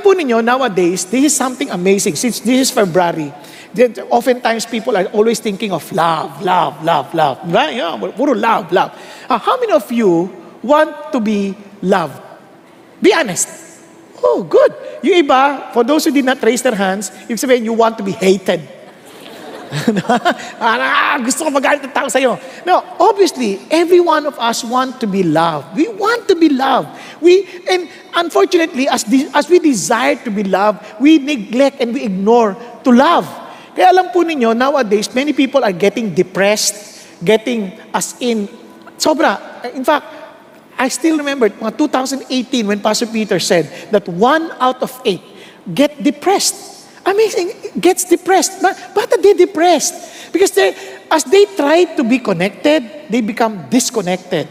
alam po ninyo, nowadays, this is something amazing. Since this is February, then oftentimes people are always thinking of love, love, love, love. Right? Yeah, puro love, love. Uh, how many of you want to be loved? Be honest. Oh, good. Yung iba, for those who did not raise their hands, ibig sabihin, you want to be hated. ah, gusto ko magalit ng tao sa'yo. No, obviously, every one of us want to be loved. We want to be loved. We, and unfortunately, as, as we desire to be loved, we neglect and we ignore to love. Kaya alam po ninyo, nowadays, many people are getting depressed, getting as in, sobra. In fact, I still remember, mga 2018, when Pastor Peter said that one out of eight get depressed. Amazing, gets depressed. Ba't are they depressed? Because they, as they try to be connected, they become disconnected.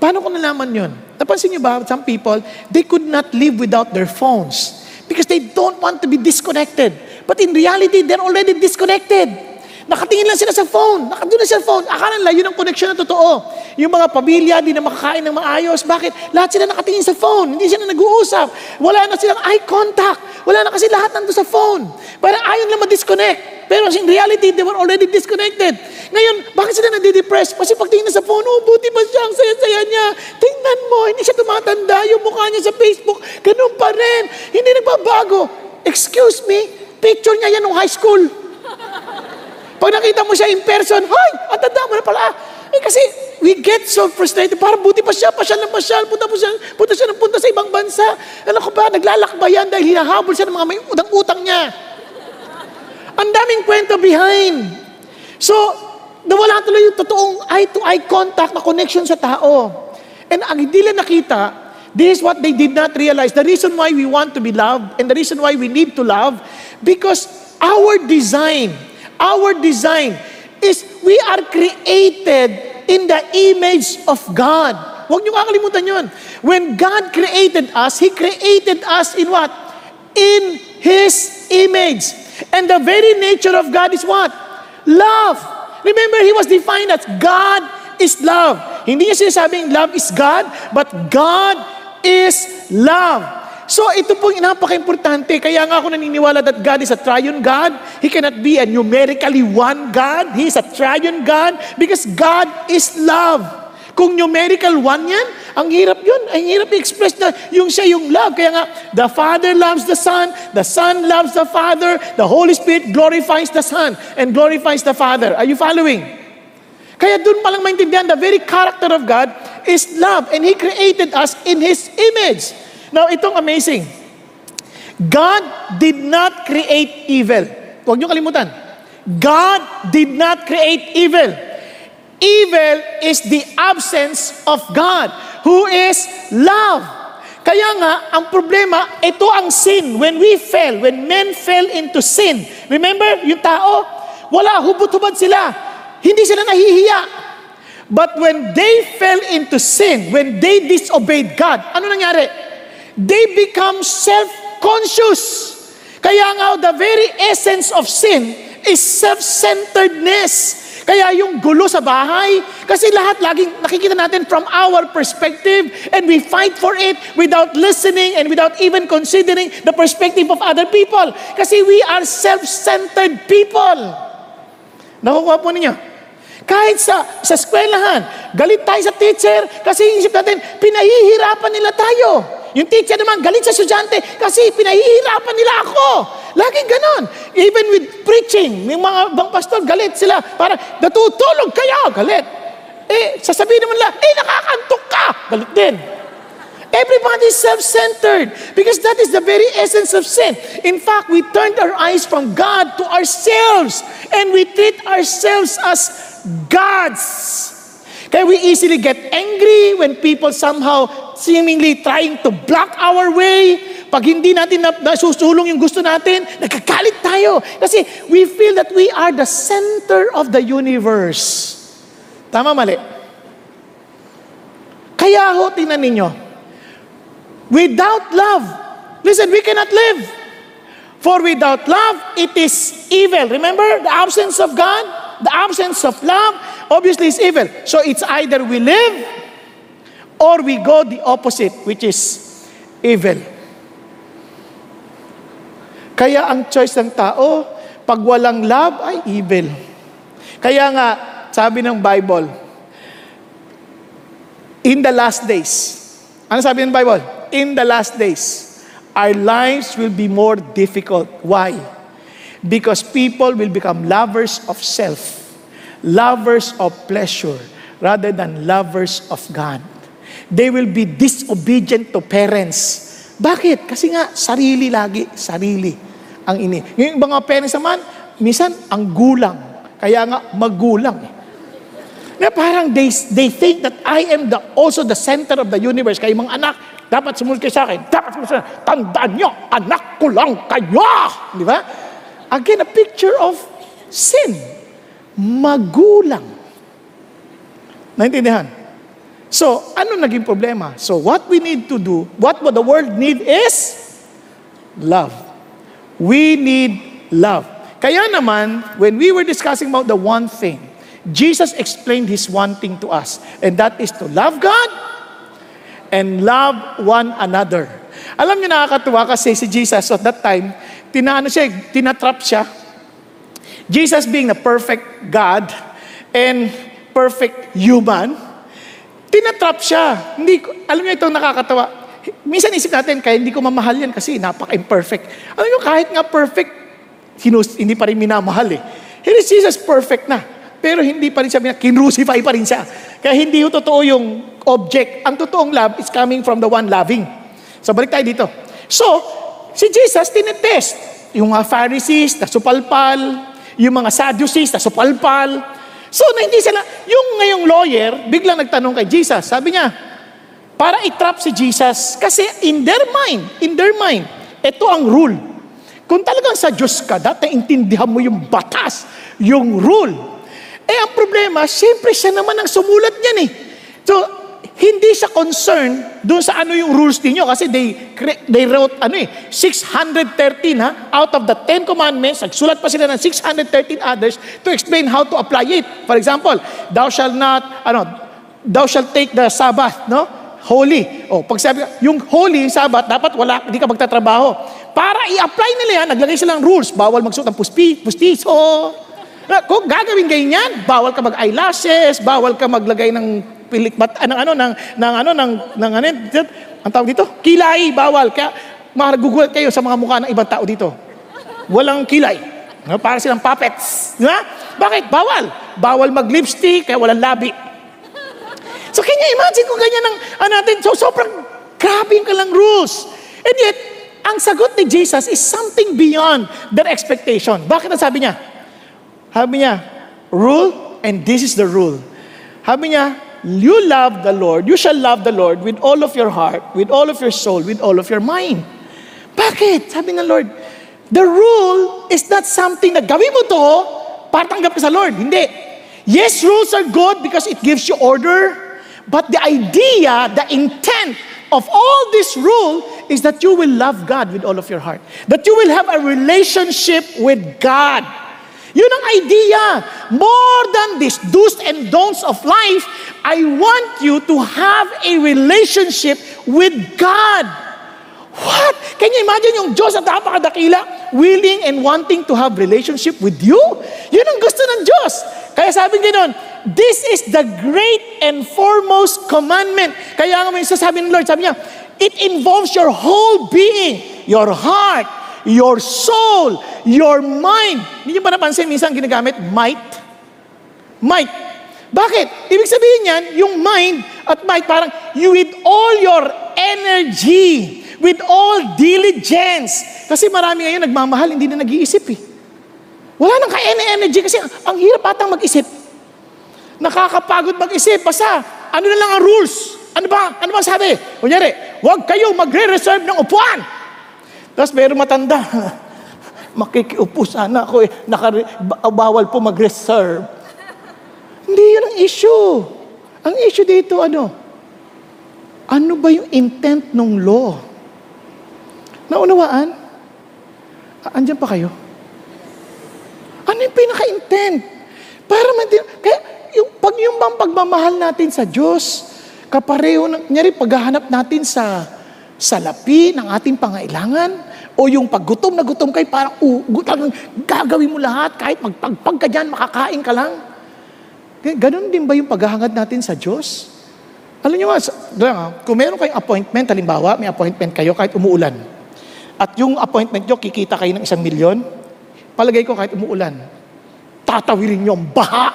Paano ko nalaman yun? Napansin niyo ba, some people, they could not live without their phones because they don't want to be disconnected. But in reality, they're already disconnected. Nakatingin lang sila sa phone. Nakadun na sa phone. Akala nila yun ang connection na totoo. Yung mga pamilya, di na makakain ng maayos. Bakit? Lahat sila nakatingin sa phone. Hindi sila nag-uusap. Wala na silang eye contact. Wala na kasi lahat nando sa phone. Para ayaw nila ma-disconnect. Pero in reality, they were already disconnected. Ngayon, bakit sila nadidepress? Kasi pagtingin na sa phone, oh, buti ba siya? Ang saya-saya niya. Tingnan mo, hindi siya tumatanda. Yung mukha niya sa Facebook, ganun pa rin. Hindi nagbabago. Excuse me, picture niya yan nung high school. Pag nakita mo siya in person, Hoy, ang tanda mo na pala. Eh kasi we get so frustrated. Parang buti pa siya, pasyal na pasyal, punta, po siya, punta siya ng punta sa ibang bansa. Alam ko ba, naglalakbayan dahil hinahabol siya ng mga may utang-utang niya. Ang daming kwento behind. So, nawala tuloy yung totoong eye-to-eye contact na connection sa tao. And ang hindi nila nakita, this is what they did not realize. The reason why we want to be loved and the reason why we need to love, because our design, our design is we are created in the image of God. Huwag niyo kakalimutan yun. When God created us, He created us in what? In His image. And the very nature of God is what? Love. Remember, He was defined as God is love. Hindi niya sinasabing love is God, but God is love. So ito pong napaka-importante. Kaya nga ako naniniwala that God is a triune God. He cannot be a numerically one God. He is a triune God because God is love. Kung numerical one yan, ang hirap yun. Ang hirap i-express na yung siya yung love. Kaya nga, the Father loves the Son, the Son loves the Father, the Holy Spirit glorifies the Son and glorifies the Father. Are you following? Kaya dun palang maintindihan, the very character of God is love and He created us in His image. Now, itong amazing. God did not create evil. Huwag niyo kalimutan. God did not create evil. Evil is the absence of God, who is love. Kaya nga, ang problema, ito ang sin. When we fell, when men fell into sin, remember, yung tao, wala, hubot-hubad sila. Hindi sila nahihiya. But when they fell into sin, when they disobeyed God, ano nangyari? They become self-conscious. Kaya nga, the very essence of sin is self-centeredness. Kaya yung gulo sa bahay, kasi lahat laging nakikita natin from our perspective and we fight for it without listening and without even considering the perspective of other people. Kasi we are self-centered people. Nakukuha po ninyo? Kahit sa, sa eskwelahan, galit tayo sa teacher kasi isip natin, pinahihirapan nila tayo. Yung teacher naman, galit sa estudyante kasi pinahihirapan nila ako. Laging ganon. Even with preaching, yung mga bang pastor, galit sila. Para natutulog kayo, galit. Eh, sasabihin naman nila, eh, nakakantok ka. Galit din. Everybody is self-centered because that is the very essence of sin. In fact, we turned our eyes from God to ourselves and we treat ourselves as gods. Kaya we easily get angry when people somehow seemingly trying to block our way. Pag hindi natin na, nasusulong yung gusto natin, nagkakalit tayo. Kasi we feel that we are the center of the universe. Tama, mali? Kaya ho, tingnan ninyo, without love, listen, we cannot live. For without love, it is evil. Remember the absence of God? The absence of love, obviously is evil. So it's either we live or we go the opposite, which is evil. Kaya ang choice ng tao, pag walang love, ay evil. Kaya nga, sabi ng Bible, in the last days, ano sabi ng Bible? In the last days, our lives will be more difficult. Why? Because people will become lovers of self, lovers of pleasure, rather than lovers of God. They will be disobedient to parents. Bakit? Kasi nga, sarili lagi, sarili ang ini. Yung mga parents naman, minsan, ang gulang. Kaya nga, magulang. eh. Na parang they, they think that I am the, also the center of the universe. Kaya mga anak, dapat sumunod kayo sa akin. Dapat sumunod sa akin. Tandaan nyo, anak ko lang kayo. Di ba? Again, a picture of sin. Magulang. Naintindihan? So, ano naging problema? So, what we need to do, what the world need is love. We need love. Kaya naman, when we were discussing about the one thing, Jesus explained His one thing to us, and that is to love God and love one another. Alam niyo nakakatuwa kasi si Jesus at that time, tinaano siya, tinatrap siya. Jesus being the perfect God and perfect human, tinatrap siya. Hindi alam niyo itong nakakatawa. Minsan isip natin, kaya hindi ko mamahal yan kasi napaka-imperfect. Alam niyo, kahit nga perfect, hinus, hindi pa rin minamahal eh. Here is Jesus perfect na. Pero hindi pa rin siya, kinrucify pa rin siya. Kaya hindi yung totoo yung object. Ang totoong love is coming from the one loving. So balik tayo dito. So, si Jesus tinetest. Yung mga Pharisees, na supalpal. Yung mga Sadducees, na supalpal. So, na hindi sila, yung ngayong lawyer, biglang nagtanong kay Jesus. Sabi niya, para i-trap si Jesus. Kasi in their mind, in their mind, ito ang rule. Kung talagang sa Diyos ka, dati intindihan mo yung batas, yung rule. Eh, ang problema, siyempre siya naman ang sumulat niyan eh. So, hindi siya concerned doon sa ano yung rules ninyo kasi they, they wrote ano eh, 613 ha, out of the 10 commandments, nagsulat pa sila ng 613 others to explain how to apply it. For example, thou shall not, ano, thou shall take the Sabbath, no? Holy. O, pag sabi, yung holy, Sabbath, dapat wala, hindi ka magtatrabaho. Para i-apply nila yan, naglagay silang rules. Bawal magsuot ng puspi, pustiso, Kung gagawin ganyan, bawal ka mag-eyelashes, bawal ka maglagay ng pilik mat anong ano ng ng ano ng ng ano ang tawag dito? Kilay, bawal. Kaya magugulat kayo sa mga mukha ng ibang tao dito. Walang kilay. No, Para silang puppets. Di ba? Bakit? Bawal. Bawal mag-lipstick, kaya walang labi. So, can you imagine kung ganyan ang ano natin? So, sobrang grabe yung kalang rules. And yet, ang sagot ni Jesus is something beyond their expectation. Bakit ang sabi niya? Sabi niya, rule, and this is the rule. Sabi niya, you love the Lord, you shall love the Lord with all of your heart, with all of your soul, with all of your mind. Bakit? Sabi ng Lord, the rule is not something na gawin mo to para tanggap ka sa Lord. Hindi. Yes, rules are good because it gives you order, but the idea, the intent of all this rule is that you will love God with all of your heart. That you will have a relationship with God. Yun ang idea. More than these do's and don'ts of life, I want you to have a relationship with God. What? Can you imagine yung Diyos at napakadakila, willing and wanting to have relationship with you? Yun ang gusto ng Diyos. Kaya sabi ganoon, this is the great and foremost commandment. Kaya nga may sasabi ng Lord, sabi niya, it involves your whole being, your heart, your soul, your mind. Hindi niyo ba napansin minsan ginagamit might? Might. Bakit? Ibig sabihin yan, yung mind at might parang you with all your energy, with all diligence. Kasi marami ngayon nagmamahal, hindi na nag-iisip eh. Wala nang ka-energy kasi ang, hirap atang mag-isip. Nakakapagod mag-isip. Basta, ano na lang ang rules? Ano ba? Ano ba sabi? Kunyari, huwag kayo magre-reserve ng upuan. Tapos meron matanda. Makikiupo sana ako eh. Ba- bawal po mag-reserve. Hindi yun ang issue. Ang issue dito, ano? Ano ba yung intent ng law? Naunawaan? A- Andyan pa kayo? Ano yung pinaka-intent? Para maintindihan. Kaya yung, pag yung bang pagmamahal natin sa Diyos, kapareho ng, nyari, paghahanap natin sa salapi ng ating pangailangan, o yung paggutom na gutom kay parang uh, talagang gagawin mo lahat kahit magpagpag ka dyan, makakain ka lang. Ganon din ba yung paghahangad natin sa Diyos? Alam niyo nga, kung meron kayong appointment, halimbawa, may appointment kayo kahit umuulan. At yung appointment nyo, kikita kayo ng isang milyon, palagay ko kahit umuulan, tatawirin nyo ang baha,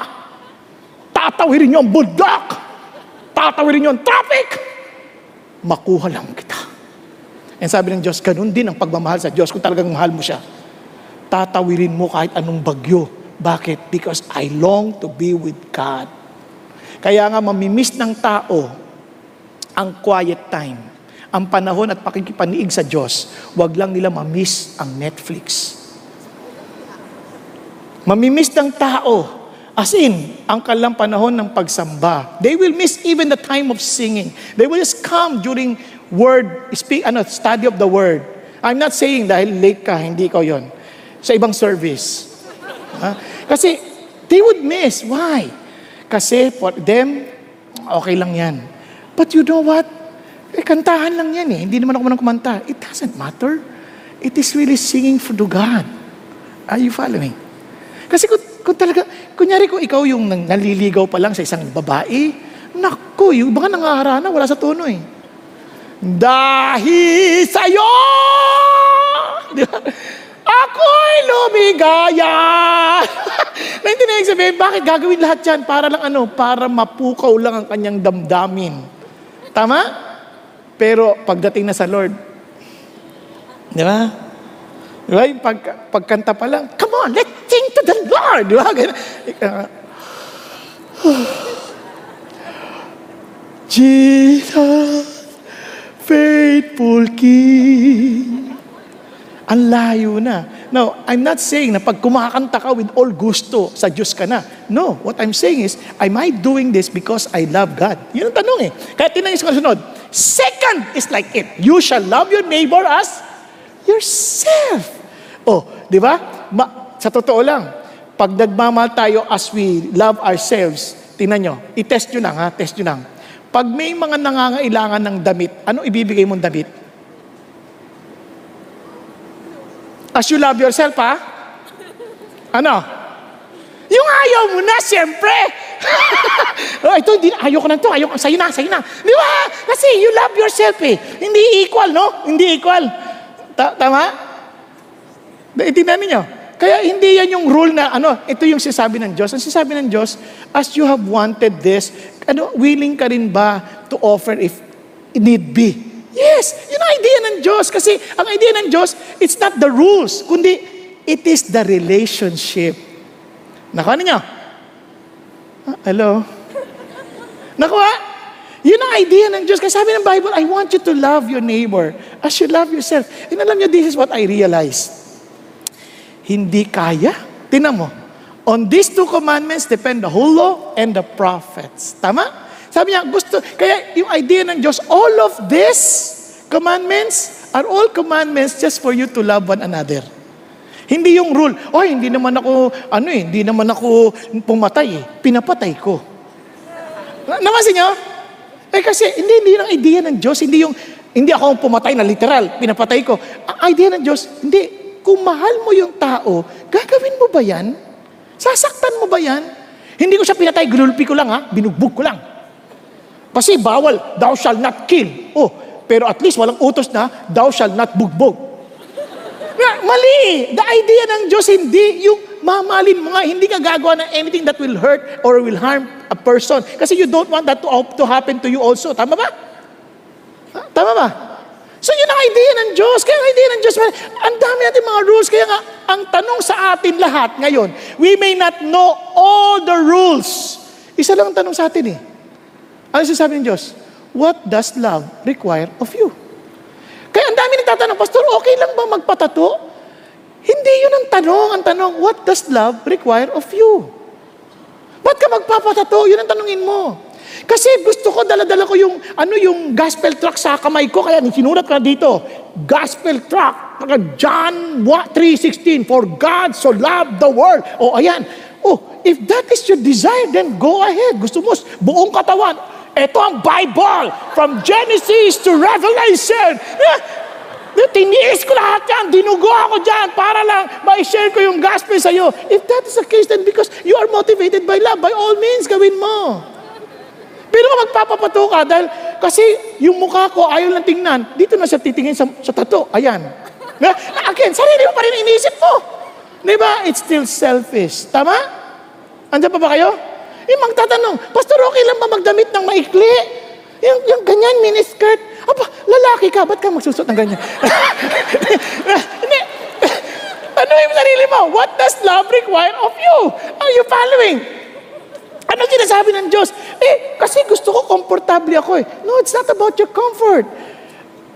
tatawirin nyo ang buldak, tatawirin nyo ang traffic, makuha lang kita. And sabi ng Diyos, ganun din ang pagmamahal sa Diyos kung talagang mahal mo siya. Tatawirin mo kahit anong bagyo. Bakit? Because I long to be with God. Kaya nga mamimiss ng tao ang quiet time, ang panahon at pakikipaniig sa Diyos. Huwag lang nila mamiss ang Netflix. Mamimiss ng tao As in, ang kalang panahon ng pagsamba. They will miss even the time of singing. They will just come during word, speak, ano, study of the word. I'm not saying dahil late ka, hindi ko yon Sa ibang service. Ha? Kasi they would miss. Why? Kasi for them, okay lang yan. But you know what? Eh, kantahan lang yan eh. Hindi naman ako manang kumanta. It doesn't matter. It is really singing for the God. Are you following? Kasi kung, kung talaga, kunyari kung ikaw yung nang, naliligaw pa lang sa isang babae, naku, yung baka nangaharana, wala sa tono eh. Dahil sa'yo, ako'y lumigaya. Naintindihan yung sabihin, bakit gagawin lahat yan? Para lang ano, para mapukaw lang ang kanyang damdamin. Tama? Pero pagdating na sa Lord, di ba? Di ba? Yung pag, pagkanta pa lang, come on, let's sing to the Lord. Di ba? Jesus, faithful King. Ang layo na. Now, I'm not saying na pag kumakanta ka with all gusto, sa Diyos ka na. No, what I'm saying is, am I doing this because I love God? Yun ang tanong eh. Kaya tinanong sa kasunod, second is like it. You shall love your neighbor as yourself. Oh, di ba? Ma- sa totoo lang, pag nagmamahal tayo as we love ourselves, tingnan nyo, i-test nyo lang ha, test nyo lang. Pag may mga nangangailangan ng damit, ano ibibigay mong damit? As you love yourself ha? Ano? Yung ayaw mo na, siyempre. oh, ito, hindi, ayaw ko na to, ayaw ko, sa'yo na, sa'yo na. Di ba? Kasi you love yourself eh. Hindi equal, no? Hindi equal. Ta- tama? Itinan ninyo. Kaya hindi yan yung rule na, ano, ito yung sinasabi ng Diyos. Ang sinasabi ng Diyos, as you have wanted this, ano, willing ka rin ba to offer if need be? Yes, yun ang idea ng Diyos. Kasi ang idea ng Diyos, it's not the rules, kundi it is the relationship. Nakuha ninyo? Ah, hello? Nakuha? Yun ang idea ng Diyos. Kasi sabi ng Bible, I want you to love your neighbor as you love yourself. And alam niyo, this is what I realized. Hindi kaya. Tinan mo. On these two commandments depend the whole law and the prophets. Tama? Sabi niya, gusto, kaya yung idea ng Diyos, all of these commandments are all commandments just for you to love one another. Hindi yung rule, oh, hindi naman ako, ano eh, hindi naman ako pumatay eh. Pinapatay ko. Namasin niyo? Eh kasi, hindi, hindi yung idea ng Diyos, hindi yung, hindi ako pumatay na literal, pinapatay ko. Ang idea ng Diyos, hindi, kung mahal mo yung tao, gagawin mo ba yan? Sasaktan mo ba yan? Hindi ko siya pinatay, ginulpi ko lang ha, binugbog ko lang. Kasi bawal, thou shall not kill. Oh, pero at least walang utos na, thou shall not bugbog. Mali! The idea ng Diyos, hindi yung mamalin mo nga, hindi ka gagawa ng anything that will hurt or will harm a person. Kasi you don't want that to, to happen to you also. Tama ba? Tama ba? So yun ang idea ng Diyos. Kaya ang idea ng Diyos, ang dami natin mga rules. Kaya nga, ang tanong sa atin lahat ngayon, we may not know all the rules. Isa lang ang tanong sa atin eh. Ano sasabi ng Diyos? What does love require of you? Kaya ang dami nagtatanong, Pastor, okay lang ba magpatato? Hindi yun ang tanong. Ang tanong, what does love require of you? Ba't ka magpapatato? Yun ang tanongin mo. Kasi gusto ko, dala-dala ko yung, ano yung gospel track sa kamay ko. Kaya sinulat ko na dito, gospel track, John 3.16, For God so loved the world. O ayan, oh, if that is your desire, then go ahead. Gusto mo, buong katawan. Ito ang Bible, from Genesis to Revelation. Eh, Tiniis ko lahat yan, dinugo ako dyan para lang ma-share ko yung gospel sa'yo. If that is the case, then because you are motivated by love, by all means, gawin mo. Pero kung dahil kasi yung mukha ko ayaw lang tingnan, dito na siya titingin sa, sa tato. Ayan. Na, again, sarili mo pa rin iniisip mo. Di ba? It's still selfish. Tama? Andiyan pa ba kayo? Yung magtatanong, Pastor, okay lang ba magdamit ng maikli? Yung, yung ganyan, miniskirt. Aba, lalaki ka, ba't ka magsusot ng ganyan? Hindi. ano yung sarili mo? What does love require of you? Are you following? Ano sinasabi ng Diyos? Eh, kasi gusto ko komportable ako eh. No, it's not about your comfort.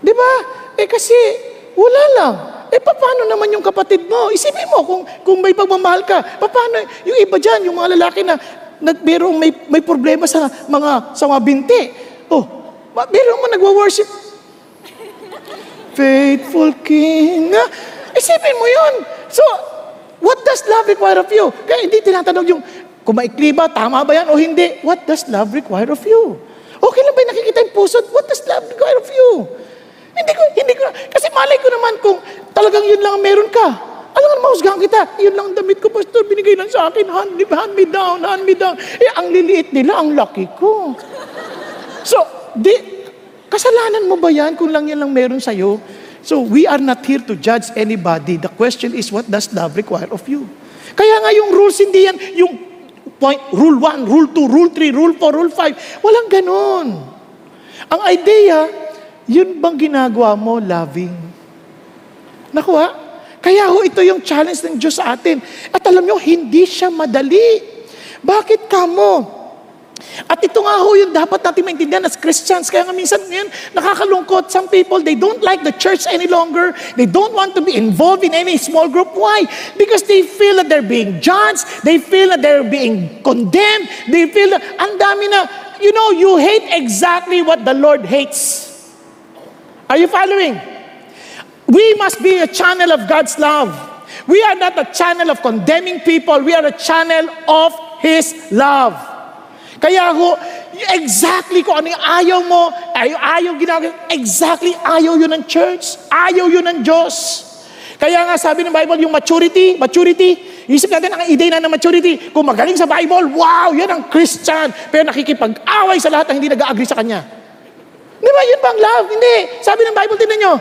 Di ba? Eh kasi, wala lang. Eh, paano naman yung kapatid mo? Isipin mo, kung, kung may pagmamahal ka, paano, yung iba dyan, yung mga lalaki na, na merong may, may problema sa mga, sa mga binti. Oh, merong mo nagwa-worship. Faithful King. Ah, Isipin mo yun. So, what does love require of you? Kaya hindi tinatanong yung, kung maikli ba, tama ba yan o hindi? What does love require of you? Okay lang ba yung nakikita yung puso? What does love require of you? Hindi ko, hindi ko, kasi malay ko naman kung talagang yun lang ang meron ka. Alam mo, mahusgahan kita. Yun lang ang damit ko, Pastor, binigay lang sa akin. Hand, hand me down, hand me down. Eh, ang liliit nila, ang laki ko. So, di, kasalanan mo ba yan kung lang yan lang meron sa'yo? So, we are not here to judge anybody. The question is, what does love require of you? Kaya nga yung rules, hindi yan, yung point, rule 1, rule 2, rule 3, rule 4, rule 5. Walang ganon. Ang idea, yun bang ginagawa mo loving? Nakuha? Kaya ho, ito yung challenge ng Diyos sa atin. At alam nyo, hindi siya madali. Bakit ka mo? At ito nga ho yung dapat natin maintindihan as Christians. Kaya nga minsan ngayon, nakakalungkot. Some people, they don't like the church any longer. They don't want to be involved in any small group. Why? Because they feel that they're being judged. They feel that they're being condemned. They feel that, ang dami na, you know, you hate exactly what the Lord hates. Are you following? We must be a channel of God's love. We are not a channel of condemning people. We are a channel of His love. Kaya ho, exactly kung ano yung ayaw mo, ayaw, ayaw ginagawa, exactly ayaw yun ng church, ayaw yun ng Diyos. Kaya nga sabi ng Bible, yung maturity, maturity, isip natin ang ideya na ng maturity, kung magaling sa Bible, wow, yan ang Christian, pero nakikipag-away sa lahat ng hindi nag-agree sa kanya. Di ba, yun bang love? Hindi. Sabi ng Bible, tingnan nyo,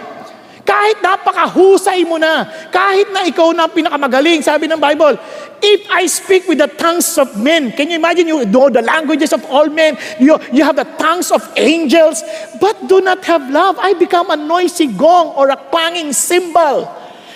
kahit napakahusay mo na, kahit na ikaw na pinakamagaling, sabi ng Bible, if I speak with the tongues of men, can you imagine you know the languages of all men, you, you have the tongues of angels, but do not have love, I become a noisy gong or a clanging cymbal.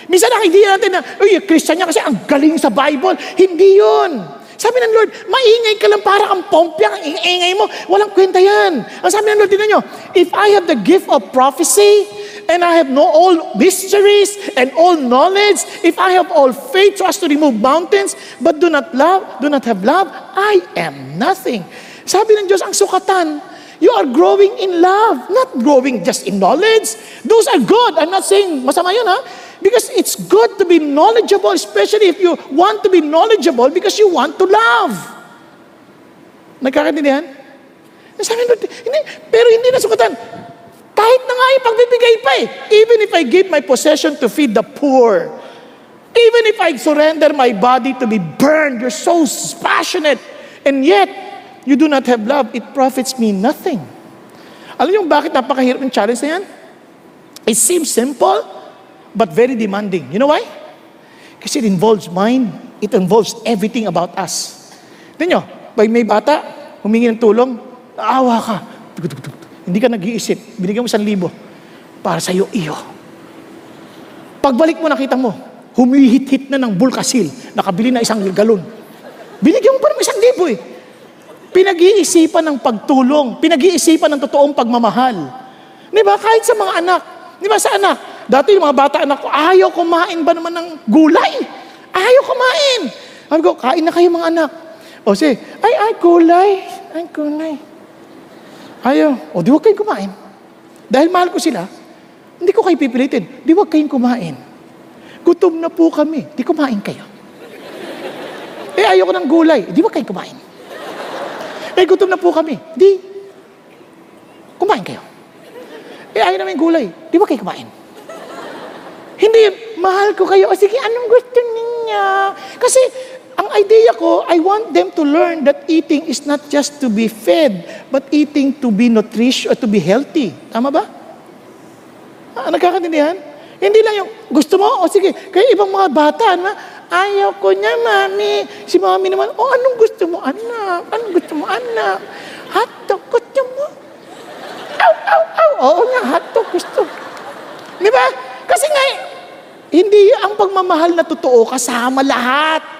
Minsan nakikita natin na, uy, Christian niya kasi ang galing sa Bible. Hindi yun. Sabi ng Lord, maingay ka lang para kang pompya, ang ingay mo. Walang kwenta yan. Ang sabi ng Lord, tinan nyo, if I have the gift of prophecy, and I have no all mysteries and all knowledge, if I have all faith so as to remove mountains, but do not love, do not have love, I am nothing. Sabi ng Diyos, ang sukatan, you are growing in love, not growing just in knowledge. Those are good. I'm not saying masama yun, ha? Because it's good to be knowledgeable, especially if you want to be knowledgeable because you want to love. Nagkakaintindihan? Sabi hindi, pero hindi na sukatan. Kahit na nga ipagbibigay pa eh. Even if I give my possession to feed the poor, even if I surrender my body to be burned, you're so passionate, and yet, you do not have love, it profits me nothing. Alam niyo bakit napakahirap ng challenge na yan? It seems simple, but very demanding. You know why? Kasi it involves mind, it involves everything about us. Tignan nyo, may bata, humingi ng tulong, naawa ka. Hindi ka nag-iisip. Binigyan mo isang libo para sa iyo, iyo. Pagbalik mo, nakita mo, humihit-hit na ng bulkasil, nakabili na isang galon. Binigyan mo pa ng isang libo eh. Pinag-iisipan ng pagtulong, pinag-iisipan ng totoong pagmamahal. Di ba? Kahit sa mga anak. Di ba sa anak? Dati yung mga bata anak ko, ayaw kumain ba naman ng gulay? Ayaw kumain. Sabi ko, kain na kayo mga anak. O si, ay, ay, gulay. Ay, gulay. Ayaw. O di huwag kayong kumain. Dahil mahal ko sila, hindi ko kayo pipilitin. Di huwag kayong kumain. Gutom na po kami. Di kumain kayo. Eh, ayaw ko ng gulay. Di huwag kayong kumain. Eh, gutom na po kami. Di. kumain kayo. Eh, ayaw namin gulay. Di ba kayo kumain? Hindi, mahal ko kayo. O sige, anong gusto niya? Kasi, ang idea ko, I want them to learn that eating is not just to be fed, but eating to be nutritious, or to be healthy. Tama ba? Ah, nagkakaintindihan? Hindi lang yung, gusto mo? O sige, kaya ibang mga bata, na, ayaw ko niya, mami. Si mami naman, o anong gusto mo, anak? Anong gusto mo, anak? Hotdog, gusto mo? Aw, aw, aw. Oo nga, hotdog, gusto. Di ba? Kasi nga, hindi ang pagmamahal na totoo kasama lahat.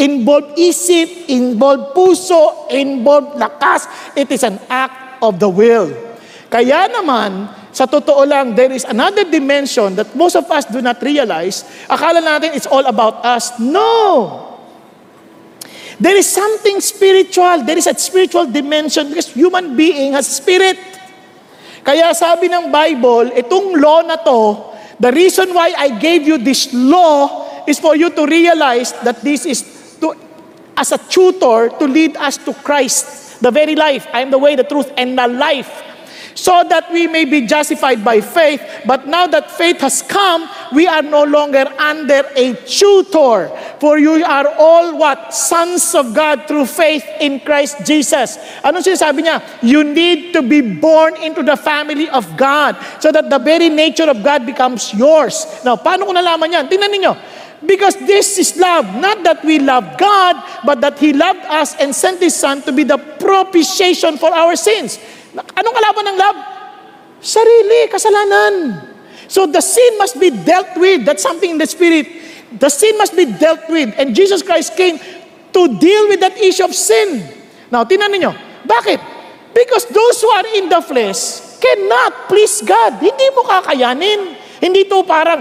Involved isip, involved puso, involved lakas. It is an act of the will. Kaya naman, sa totoo lang, there is another dimension that most of us do not realize. Akala natin it's all about us. No! There is something spiritual. There is a spiritual dimension because human being has spirit. Kaya sabi ng Bible, itong law na to, the reason why I gave you this law is for you to realize that this is as a tutor to lead us to Christ, the very life. I am the way, the truth, and the life. So that we may be justified by faith. But now that faith has come, we are no longer under a tutor. For you are all what? Sons of God through faith in Christ Jesus. Ano sinasabi niya? You need to be born into the family of God so that the very nature of God becomes yours. Now, paano ko nalaman yan? Tingnan ninyo. Because this is love. Not that we love God, but that He loved us and sent His Son to be the propitiation for our sins. Anong kalaban ng love? Sarili, kasalanan. So the sin must be dealt with. That's something in the spirit. The sin must be dealt with. And Jesus Christ came to deal with that issue of sin. Now, tinan ninyo. Bakit? Because those who are in the flesh cannot please God. Hindi mo kakayanin. Hindi to parang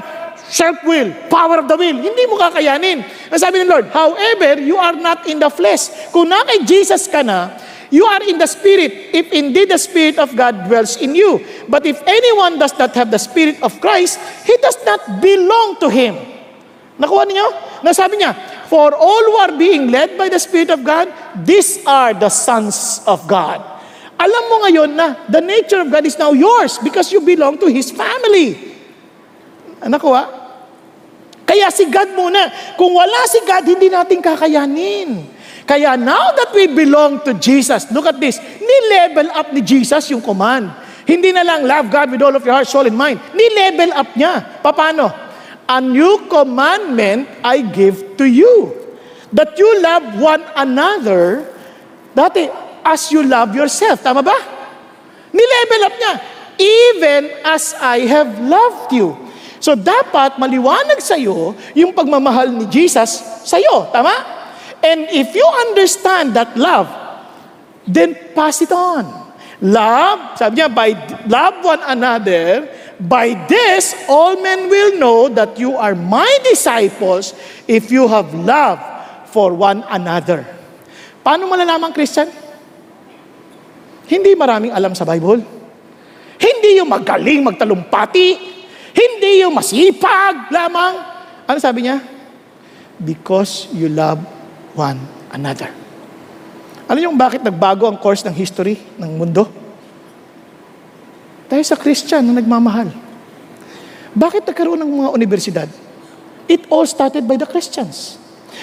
self-will, power of the will. Hindi mo kakayanin. Ang sabi ng Lord, however, you are not in the flesh. Kung na kay Jesus ka na, you are in the Spirit, if indeed the Spirit of God dwells in you. But if anyone does not have the Spirit of Christ, he does not belong to Him. Nakuha niyo? Nasabi niya, For all who are being led by the Spirit of God, these are the sons of God. Alam mo ngayon na the nature of God is now yours because you belong to His family. Nakuha? Kaya si God muna. Kung wala si God, hindi natin kakayanin. Kaya now that we belong to Jesus, look at this, ni-level up ni Jesus yung command. Hindi na lang love God with all of your heart, soul, and mind. Ni-level up niya. Paano? A new commandment I give to you. That you love one another, dati, as you love yourself. Tama ba? Ni-level up niya. Even as I have loved you. So dapat maliwanag sa iyo yung pagmamahal ni Jesus sa iyo. Tama? And if you understand that love, then pass it on. Love, sabi niya, by love one another, by this all men will know that you are my disciples if you have love for one another. Paano malalaman, Christian? Hindi maraming alam sa Bible. Hindi yung magaling magtalumpati. Hindi yung masipag lamang. Ano sabi niya? Because you love one another. Ano yung bakit nagbago ang course ng history ng mundo? Dahil sa Christian na nagmamahal. Bakit nagkaroon ng mga universidad? It all started by the Christians.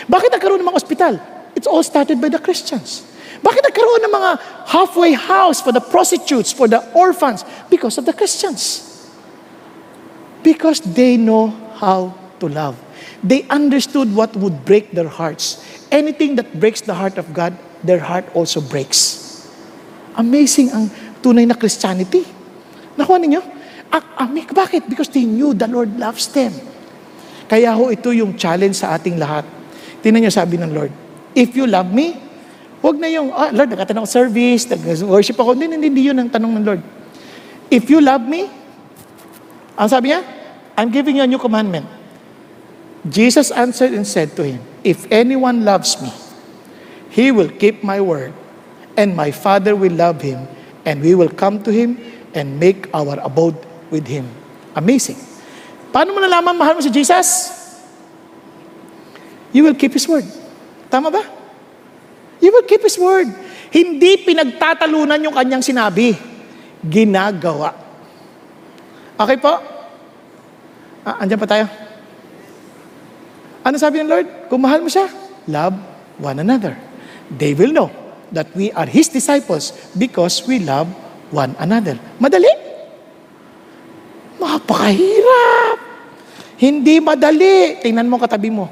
Bakit nagkaroon ng mga ospital? It's all started by the Christians. Bakit nagkaroon ng mga halfway house for the prostitutes, for the orphans? Because of the Christians. Because they know how to love. They understood what would break their hearts. Anything that breaks the heart of God, their heart also breaks. Amazing ang tunay na Christianity. Nakuha ninyo? Ah, bakit? Because they knew the Lord loves them. Kaya ho ito yung challenge sa ating lahat. Tingnan niyo sabi ng Lord, if you love me, huwag na yung, ah, Lord, nagkatanong service, nag-worship ako. Hindi, hindi, hindi yun ang tanong ng Lord. If you love me, ang sabi niya, I'm giving you a new commandment. Jesus answered and said to him, If anyone loves me, he will keep my word, and my Father will love him, and we will come to him and make our abode with him. Amazing. Paano mo nalaman mahal mo si Jesus? You will keep His word. Tama ba? You will keep His word. Hindi pinagtatalunan yung kanyang sinabi. ginagawa. Okay po? Ah, andyan pa tayo? Ano sabi ng Lord? Kung mahal mo siya, love one another. They will know that we are His disciples because we love one another. Madali? Napakahirap. Hindi madali. Tingnan mo katabi mo.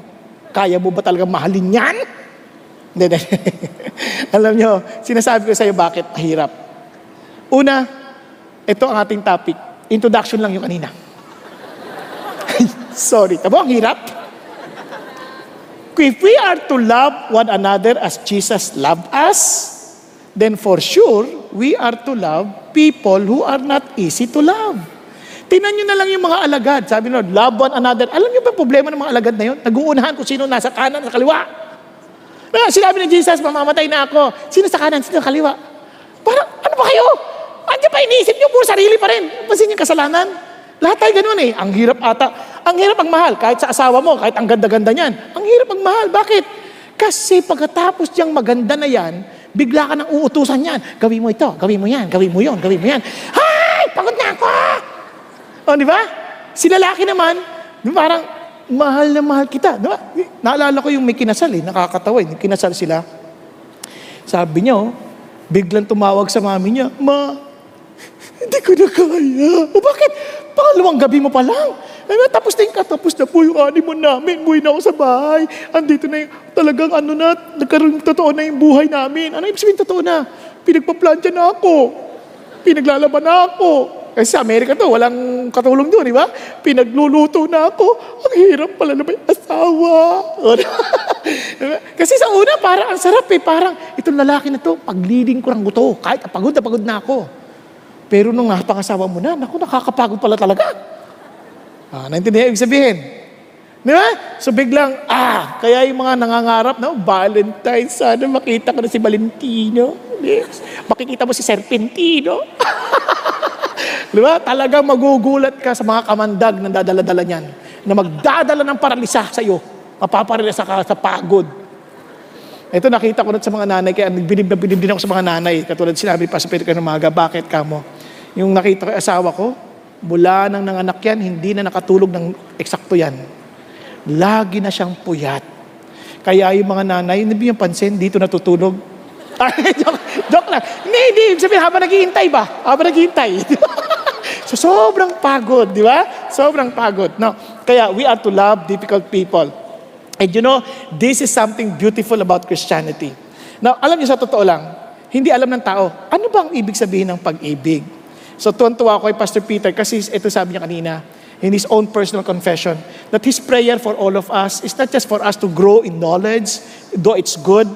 Kaya mo ba talaga mahalin yan? Hindi. Alam nyo, sinasabi ko sa iyo bakit mahirap. Una, ito ang ating topic. Introduction lang yung kanina. Sorry. Tabo, ang hirap. If we are to love one another as Jesus loved us, then for sure, we are to love people who are not easy to love. Tingnan nyo na lang yung mga alagad. Sabi nyo, love one another. Alam nyo ba problema ng mga alagad na yun? Nag-uunahan kung sino nasa kanan at kaliwa. Sinabi ni Jesus, mamamatay na ako. Sino sa kanan, sino sa kaliwa? Parang, ano ba kayo? Andiyan pa iniisip nyo, puro sarili pa rin. Pansin yung kasalanan. Lahat tayo ganun eh. Ang hirap ata. Ang hirap ang mahal. Kahit sa asawa mo, kahit ang ganda-ganda niyan. Ang hirap ang mahal. Bakit? Kasi pagkatapos niyang maganda na yan, bigla ka nang uutusan yan. Gawin mo ito, gawin mo yan, gawin mo yon, gawin mo yan. Hay! Pagod na ako! O, di ba? Si lalaki naman, parang, mahal na mahal kita. Di ba? Naalala ko yung may kinasal eh, nakakatawa eh. Kinasal sila. Sabi niya, oh, biglang tumawag sa mami niya, Ma, hindi ko na kaya. O bakit? Pangalawang gabi mo pa lang. Ay, tapos na yung katapos na po yung honeymoon namin. Buhay na ako sa bahay. Andito na yung talagang ano na, nagkaroon totoo na yung buhay namin. Ano ibig sabihin totoo na? Pinagpaplantya na ako. Pinaglalaban na ako. Kasi sa Amerika to, walang katulong doon, di ba? Pinagluluto na ako. Ang hirap pala na may asawa. Kasi sa una, parang ang sarap eh. Parang itong lalaki na to, pagliding ko ng guto. Kahit pagod na pagod na ako. Pero nung napangasawa mo na, naku, nakakapagod pala talaga. Ah, naintindihan ibig sabihin? Di ba? So biglang, ah, kaya yung mga nangangarap na, oh, Valentine, sana makita ko na si Valentino. Yes. Makikita mo si Serpentino. Di ba? Talagang magugulat ka sa mga kamandag na dadala-dala niyan. Na magdadala ng paralisa sa iyo. Mapaparalisa ka sa pagod. Ito nakita ko na sa mga nanay, kaya bilib na din ako sa mga nanay. Katulad sinabi pa sa Pedro Kanamaga, bakit ka mo? Yung nakita ko asawa ko, mula nang nanganak yan, hindi na nakatulog ng eksakto yan. Lagi na siyang puyat. Kaya yung mga nanay, hindi yung pansin, dito natutulog. Joke, joke lang. Hindi, hindi. Sabihin, habang naghihintay ba? Habang naghihintay. so, sobrang pagod, di ba? Sobrang pagod. No. Kaya, we are to love difficult people. And you know, this is something beautiful about Christianity. Now, alam niyo sa totoo lang, hindi alam ng tao, ano ba ang ibig sabihin ng pag-ibig? So, tuwan-tuwa ako kay Pastor Peter kasi ito sabi niya kanina, in his own personal confession, that his prayer for all of us is not just for us to grow in knowledge, though it's good.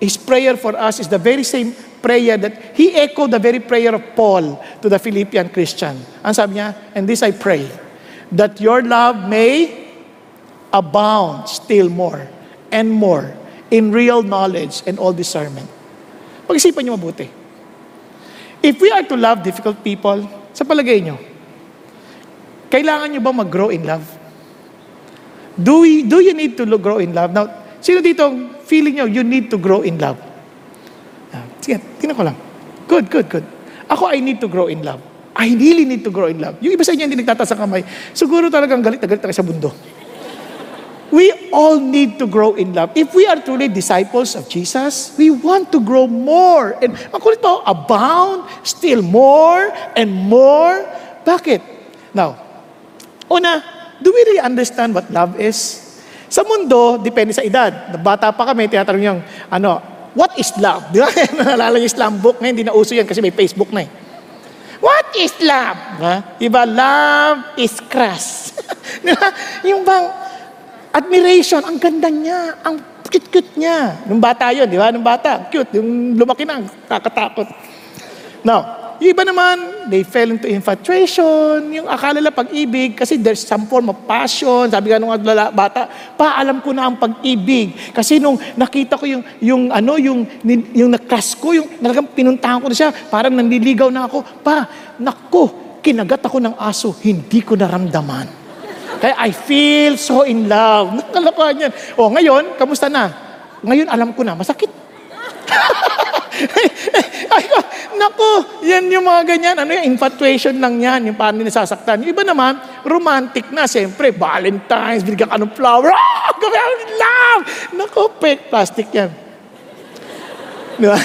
His prayer for us is the very same prayer that he echoed the very prayer of Paul to the Philippian Christian. Ang sabi niya, and this I pray, that your love may abound still more and more in real knowledge and all discernment. Pag-isipan niyo mabuti. If we are to love difficult people, sa palagay niyo, kailangan niyo ba mag-grow in love? Do, we, do you need to grow in love? Now, sino dito feeling niyo you need to grow in love? Ah, sige, tingnan ko lang. Good, good, good. Ako, I need to grow in love. I really need to grow in love. Yung iba sa inyo hindi nagtataas ang kamay, siguro talagang galit na galit na sa mundo. We all need to grow in love. If we are truly disciples of Jesus, we want to grow more. And ang kulit pa, abound, still more and more. Bakit? Now, una, do we really understand what love is? Sa mundo, depende sa edad. Bata pa kami, tinatanong yung, ano, what is love? Di ba? Naalala yung Islam book. Ngayon, hindi na uso yan kasi may Facebook na eh. What is love? Ha? Iba, love is crush. Di ba? Yung bang, admiration, ang ganda niya, ang cute-cute niya. Nung bata yun, di ba? Nung bata, cute. Yung lumaki na, kakatakot. Now, yung iba naman, they fell into infatuation, yung akala nila pag-ibig, kasi there's some form of passion. Sabi nga nung lala, bata, pa, alam ko na ang pag-ibig. Kasi nung nakita ko yung, yung ano, yung, yung na-crush ko, yung talagang pinuntahan ko na siya, parang nanliligaw na ako. Pa, nakko, kinagat ako ng aso, hindi ko naramdaman. Kaya I feel so in love. Nakalokohan yan. O ngayon, kamusta na? Ngayon alam ko na, masakit. Ay ko, Nako, yan yung mga ganyan. Ano yung infatuation lang yan, yung paano nasasaktan. Yung iba naman, romantic na. Siyempre, Valentine's, bigyan ka ng flower. Ah! Love! Nako, fake plastic yan. Di ba?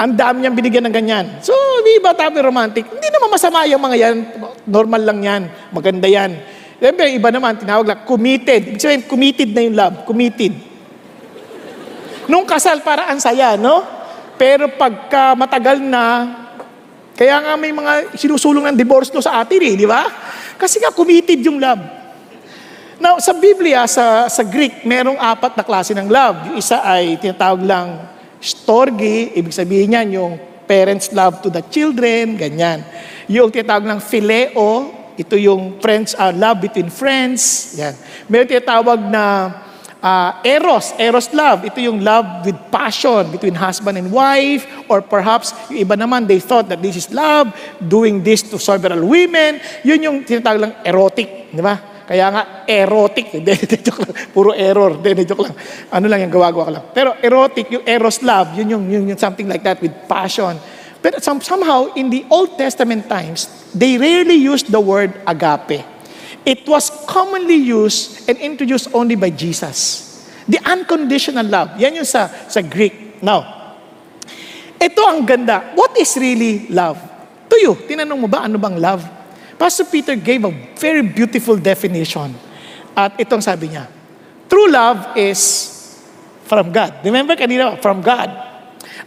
Ang dami niyang binigyan ng ganyan. So, di ba tabi romantic? Hindi naman masama yung mga yan. Normal lang yan. Maganda yan. Siyempre, iba naman, tinawag lang, committed. Ibig sabihin, committed na yung love. Committed. Nung kasal, para ang saya, no? Pero pagka matagal na, kaya nga may mga sinusulong ng divorce no sa atin eh, di ba? Kasi nga committed yung love. Now, sa Biblia, sa, sa Greek, merong apat na klase ng love. Yung isa ay tinatawag lang storge, ibig sabihin niyan yung parents love to the children, ganyan. Yung tinatawag lang phileo, ito yung friends, uh, love between friends, yan. Meron tinatawag na uh, eros, eros love. Ito yung love with passion between husband and wife, or perhaps yung iba naman, they thought that this is love, doing this to several women. Yun yung tinatawag lang erotic, di ba? Kaya nga, erotic. Hindi, joke lang. Puro error. Hindi, joke lang. Ano lang yung gawa-gawa ko lang. Pero erotic, yung eros love, yun yung, yung, yung something like that with passion. But some, somehow, in the Old Testament times, they rarely used the word agape. It was commonly used and introduced only by Jesus. The unconditional love. Yan yung sa, sa Greek. Now, ito ang ganda. What is really love? To you, tinanong mo ba ano bang love? Pastor Peter gave a very beautiful definition. At itong sabi niya, True love is from God. Remember kanina, from God.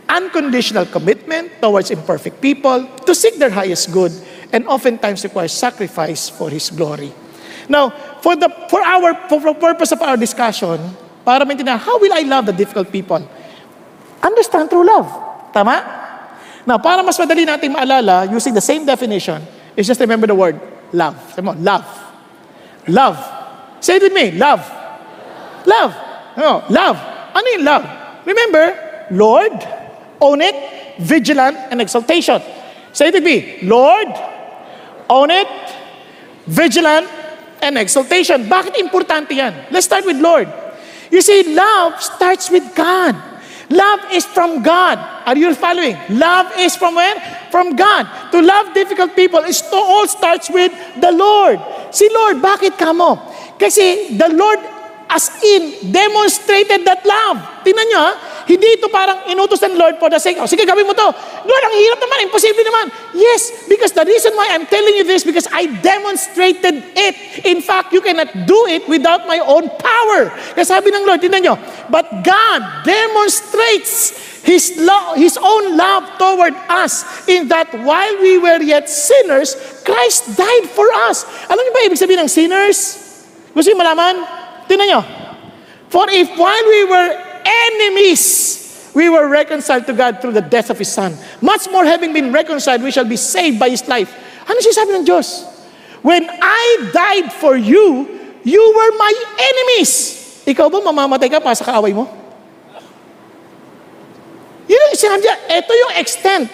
Unconditional commitment towards imperfect people to seek their highest good and oftentimes requires sacrifice for His glory. Now, for the for our for the purpose of our discussion, para maintindihan, how will I love the difficult people? Understand true love. Tama? Now, para mas madali natin maalala, using the same definition, is just remember the word love. Sabi mo, love. Love. Say it with me, love. Love. No, love. Ano yung love? Remember, Lord, own it, vigilant, and exaltation. Say it with me, Lord, own it, vigilant, and exaltation. Bakit importante yan? Let's start with Lord. You see, love starts with God. Love is from God. Are you following? Love is from where? From God. To love difficult people, it all starts with the Lord. Si Lord, bakit ka mo? Kasi the Lord as in demonstrated that love. Tingnan nyo ha, hindi ito parang inutos ng Lord for the sake, oh, sige gawin mo to. Lord, ang hirap naman, imposible naman. Yes, because the reason why I'm telling you this, because I demonstrated it. In fact, you cannot do it without my own power. Kaya sabi ng Lord, tingnan nyo, but God demonstrates His, love, His own love toward us in that while we were yet sinners, Christ died for us. Alam niyo ba ibig sabihin ng sinners? Gusto niyo malaman? Tingnan nyo. For if while we were enemies, we were reconciled to God through the death of His Son, much more having been reconciled, we shall be saved by His life. Ano siya sabi ng Diyos? When I died for you, you were my enemies. Ikaw ba mamamatay ka pa sa kaaway mo? Yun yung sinabi niya, ito yung extent.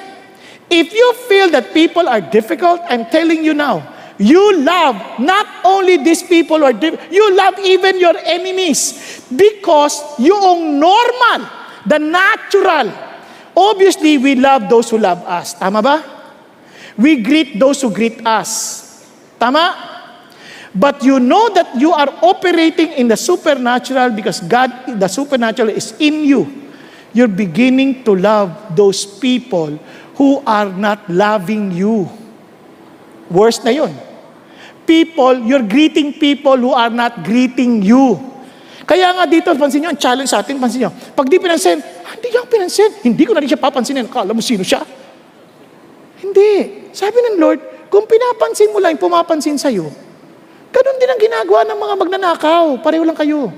If you feel that people are difficult, I'm telling you now, you love not only these people difficult, you love even your enemies because yung normal, the natural, obviously we love those who love us. Tama ba? We greet those who greet us. Tama? But you know that you are operating in the supernatural because God, the supernatural is in you. You're beginning to love those people who are not loving you. Worse na yun. People, you're greeting people who are not greeting you. Kaya nga dito, pansin nyo, ang challenge sa atin, pansin nyo, pag di pinansin, ah, hindi niya pinansin, hindi ko na rin siya papansinin, kala mo sino siya? Hindi. Sabi ng Lord, kung pinapansin mo lang pumapansin sa'yo, ganun din ang ginagawa ng mga magnanakaw, pareho lang kayo.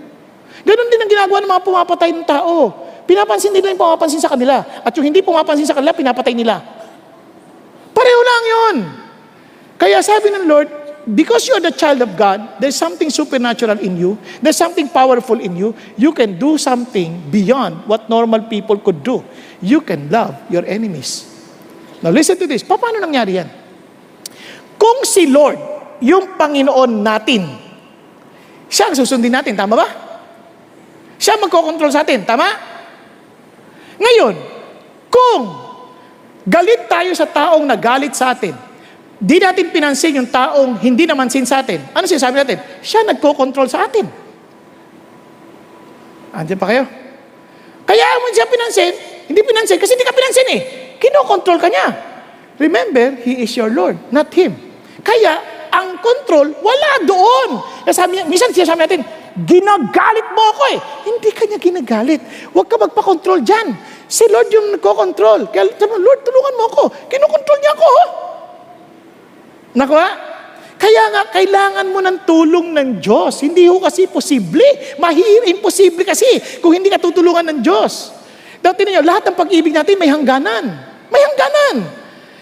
Ganun din ang ginagawa ng mga pumapatay ng tao. Pinapansin nila yung pumapansin sa kanila. At yung hindi pumapansin sa kanila, pinapatay nila. Pareho lang yon. Kaya sabi ng Lord, because you are the child of God, there's something supernatural in you, there's something powerful in you, you can do something beyond what normal people could do. You can love your enemies. Now listen to this. Paano nangyari yan? Kung si Lord, yung Panginoon natin, siya ang susundin natin, tama ba? Siya magkocontrol sa atin, tama? Ngayon, kung Galit tayo sa taong nagalit sa atin. Di natin pinansin yung taong hindi naman sin sa atin. Ano sinasabi natin? Siya nagko-control sa atin. Andiyan pa kayo? Kaya mo siya pinansin, hindi pinansin kasi hindi ka pinansin eh. Kinokontrol ka niya. Remember, He is your Lord, not Him. Kaya, ang control, wala doon. Kaya sabi niya, minsan siya sabi natin, ginagalit mo ako eh. Hindi ka niya ginagalit. Huwag ka magpa-control dyan. Si Lord yung nagko-control. Kaya sabi Lord, tulungan mo ako. Kinokontrol niya ako. oh. Nakuha? Kaya nga, kailangan mo ng tulong ng Diyos. Hindi ho kasi posible. Mahir, imposible kasi kung hindi ka tutulungan ng Diyos. Dati ninyo, lahat ng pag-ibig natin may hangganan. May hangganan.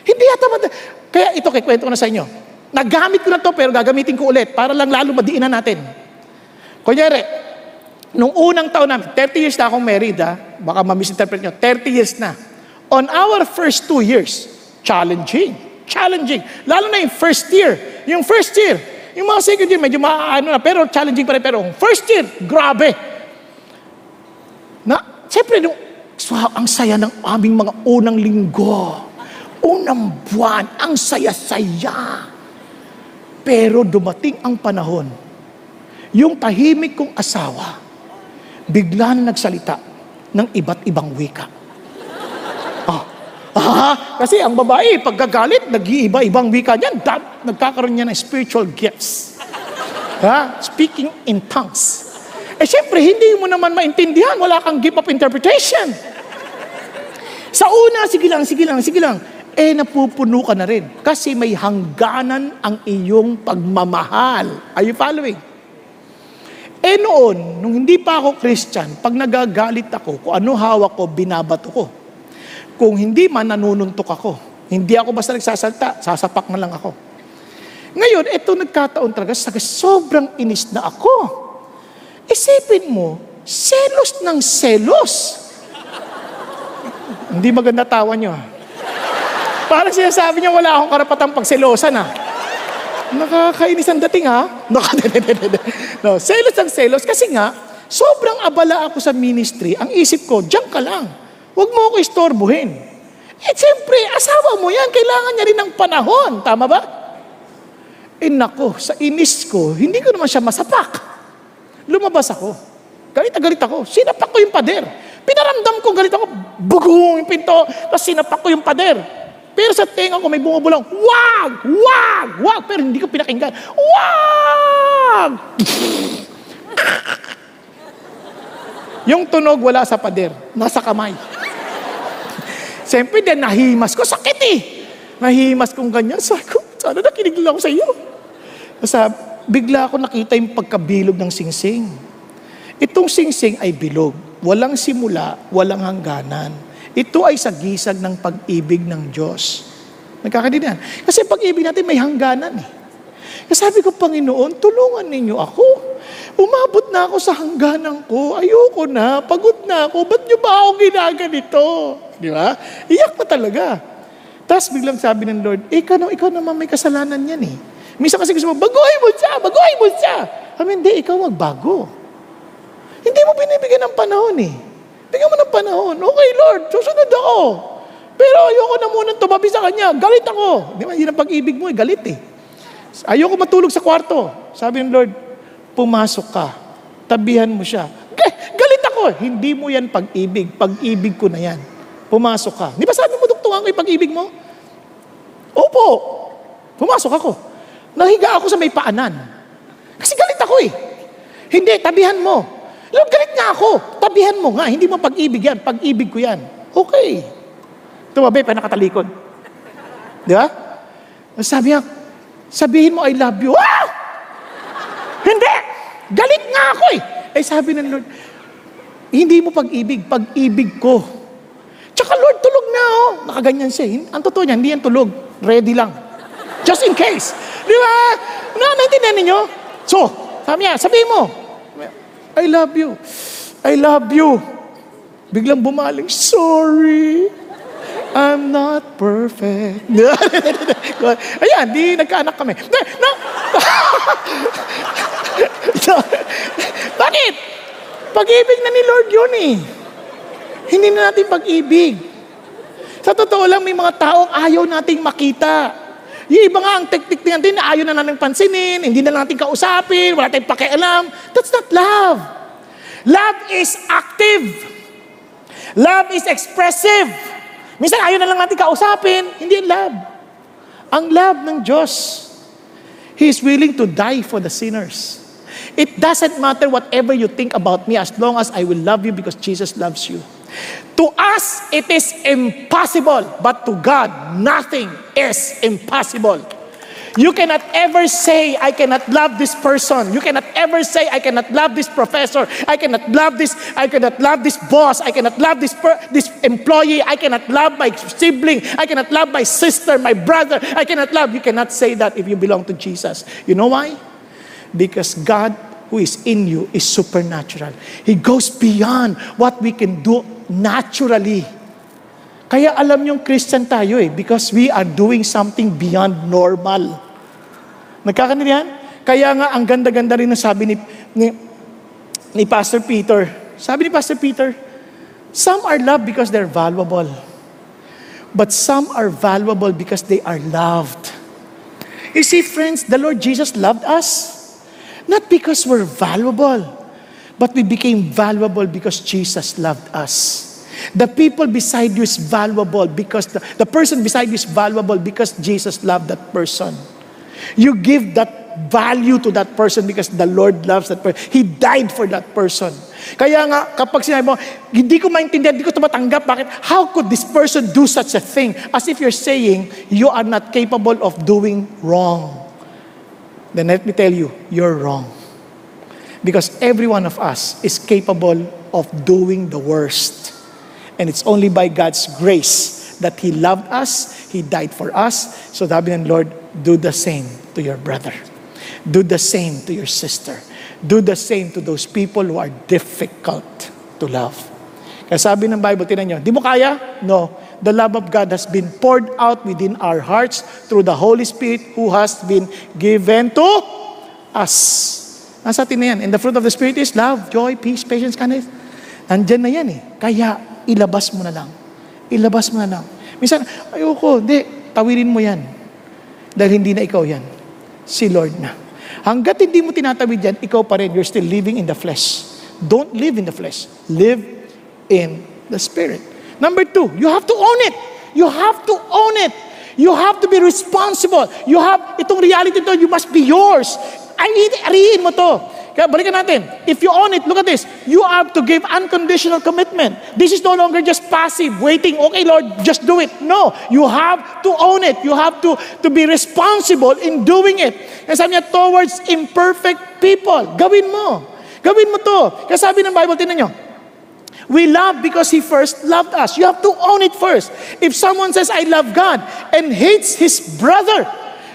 Hindi yata mad- Kaya ito, kikwento ko na sa inyo. Nagamit ko na to pero gagamitin ko ulit para lang lalo madiinan natin. Kunyari, nung unang taon namin, 30 years na akong married ha, baka ma-misinterpret nyo, 30 years na. On our first two years, challenging. Challenging. Lalo na yung first year. Yung first year, yung mga second year, medyo maano na, pero challenging pa rin. Pero first year, grabe. Na, siyempre, nung, so, ang saya ng aming mga unang linggo. Unang buwan, ang saya-saya. Pero dumating ang panahon, yung tahimik kong asawa, bigla na nagsalita ng iba't ibang wika. Ah, ah, kasi ang babae, pagkagalit, nag-iiba-ibang wika niyan, da- nagkakaroon niya ng spiritual gifts. Ha? Speaking in tongues. Eh syempre, hindi mo naman maintindihan, wala kang gift of interpretation. Sa una, sige lang, sige lang, sige lang. Eh, napupuno ka na rin. Kasi may hangganan ang iyong pagmamahal. Are you following? Eh noon, nung hindi pa ako Christian, pag nagagalit ako, kung ano hawak ko, binabato ko. Kung hindi man, nanununtok ako. Hindi ako basta nagsasalta, sasapak na lang ako. Ngayon, ito nagkataon talaga, sa sobrang inis na ako. Isipin mo, selos ng selos. Hindi maganda tawa nyo. ah. Parang sinasabi niya, wala akong karapatang pagselosan ah. Nakakainis ang dating ha. Naka, no, selos ang selos. Kasi nga, sobrang abala ako sa ministry. Ang isip ko, diyan ka lang. Huwag mo ako istorbohin. Eh, siyempre, asawa mo yan. Kailangan niya rin ng panahon. Tama ba? Eh, nako, sa inis ko, hindi ko naman siya masapak. Lumabas ako. Galit na galit ako. Sinapak ko yung pader. Pinaramdam ko galit ako. Bugong yung pinto. Tapos sinapak ko yung pader. Pero sa tenga ko may bumubulang, wag! Wag! Wag! Pero hindi ko pinakinggan. Wag! yung tunog wala sa pader. Nasa kamay. Siyempre, din nahimas ko. Sakit eh. Nahimas kong ganyan. Sabi ko, sana nakinig lang ako sa iyo. Sa bigla ako nakita yung pagkabilog ng singsing. Itong singsing ay bilog. Walang simula, walang hangganan. Ito ay sagisag ng pag-ibig ng Diyos. Nagkakadinan. Kasi pag-ibig natin may hangganan eh. Sabi ko, Panginoon, tulungan ninyo ako. Umabot na ako sa hangganan ko. Ayoko na. Pagod na ako. Ba't nyo ba ako ginaganito? Di ba? Iyak pa talaga. Tapos biglang sabi ng Lord, eh, ikaw, na- ikaw naman may kasalanan yan eh. Minsan kasi gusto mo, baguhin mo siya, baguhin mo siya. Sabi, hindi, ikaw magbago. Hindi mo binibigyan ng panahon eh. Bigyan mo ng panahon. Okay, Lord, susunod ako. Pero ayoko na munang tumabi sa kanya. Galit ako. Di ba? Yun ang pag-ibig mo eh, galit eh. Ayoko matulog sa kwarto. Sabi ng Lord, pumasok ka. Tabihan mo siya. Ga- Galit ako. Hindi mo yan pag-ibig. Pag-ibig ko na yan. Pumasok ka. Di ba sabi mo, duktungan ko yung pag-ibig mo? Opo. Pumasok ako. Nahiga ako sa may paanan. Kasi galit ako eh. Hindi, tabihan mo. Lord, galit nga ako. Tabihan mo nga. Hindi mo pag-ibig yan. Pag-ibig ko yan. Okay. Tumabi pa nakatalikod. Di ba? Sabi niya, sabihin mo I love you. Ah! Hindi! Galit nga ako eh. Eh sabi ng Lord, hindi mo pag-ibig, pag-ibig ko. Tsaka Lord, tulog na oh. Nakaganyan siya. Hin- Ang totoo niya, hindi yan tulog. Ready lang. Just in case. Di ba? Na, naintindihan ninyo? So, sabi niya, sabihin mo, I love you. I love you. Biglang bumaling, sorry. I'm not perfect. Ayan, di nagkaanak kami. Na, na, Bakit? Pag-ibig na ni Lord yun eh. Hindi na natin pag-ibig. Sa totoo lang, may mga taong ayaw nating makita. Yung iba nga ang teknik natin na ayaw na natin pansinin, hindi na natin kausapin, wala tayong pakialam. That's not love. Love is active. Love is expressive. Minsan ayaw na lang natin kausapin, hindi yan love. Ang love ng Diyos, He is willing to die for the sinners. It doesn't matter whatever you think about me as long as I will love you because Jesus loves you. To us, it is impossible, but to God, nothing is impossible. You cannot ever say, I cannot love this person. You cannot ever say, I cannot love this professor. I cannot love this, I cannot love this boss. I cannot love this, per, this employee. I cannot love my sibling. I cannot love my sister, my brother. I cannot love. You cannot say that if you belong to Jesus. You know why? Because God who is in you is supernatural. He goes beyond what we can do naturally. Kaya alam yung Christian tayo eh, because we are doing something beyond normal. Nagkakaintindihan? Kaya nga, ang ganda-ganda rin ng sabi ni, ni, ni Pastor Peter. Sabi ni Pastor Peter, some are loved because they're valuable. But some are valuable because they are loved. You see, friends, the Lord Jesus loved us. Not because we're valuable, but we became valuable because Jesus loved us. The people beside you is valuable because the, the person beside you is valuable because Jesus loved that person. You give that value to that person because the Lord loves that person. He died for that person. Kaya nga, kapag sinabi mo, hindi ko maintindihan, hindi ko ito matanggap, bakit? How could this person do such a thing? As if you're saying, you are not capable of doing wrong. Then let me tell you, you're wrong. Because every one of us is capable of doing the worst. And it's only by God's grace that He loved us, He died for us. So sabi ng Lord, do the same to your brother. Do the same to your sister. Do the same to those people who are difficult to love. Kaya sabi ng Bible, tinan nyo, di mo kaya? No. The love of God has been poured out within our hearts through the Holy Spirit who has been given to us. Nasa atin na yan. And the fruit of the Spirit is love, joy, peace, patience, kindness. Nandyan na yan eh. Kaya, ilabas mo na lang. Ilabas mo na lang. Minsan, ayoko, hindi, tawirin mo yan. Dahil hindi na ikaw yan. Si Lord na. Hanggat hindi mo tinatawid yan, ikaw pa rin, you're still living in the flesh. Don't live in the flesh. Live in the Spirit. Number two, you have to own it. You have to own it. You have to be responsible. You have, itong reality to, you must be yours. Ariin mo to. Kaya balikan natin. If you own it, look at this. You have to give unconditional commitment. This is no longer just passive, waiting, okay Lord, just do it. No, you have to own it. You have to, to be responsible in doing it. Kaya sabi niya, towards imperfect people. Gawin mo. Gawin mo to. Kaya sabi ng Bible, tinan nyo, We love because He first loved us. You have to own it first. If someone says, I love God, and hates his brother,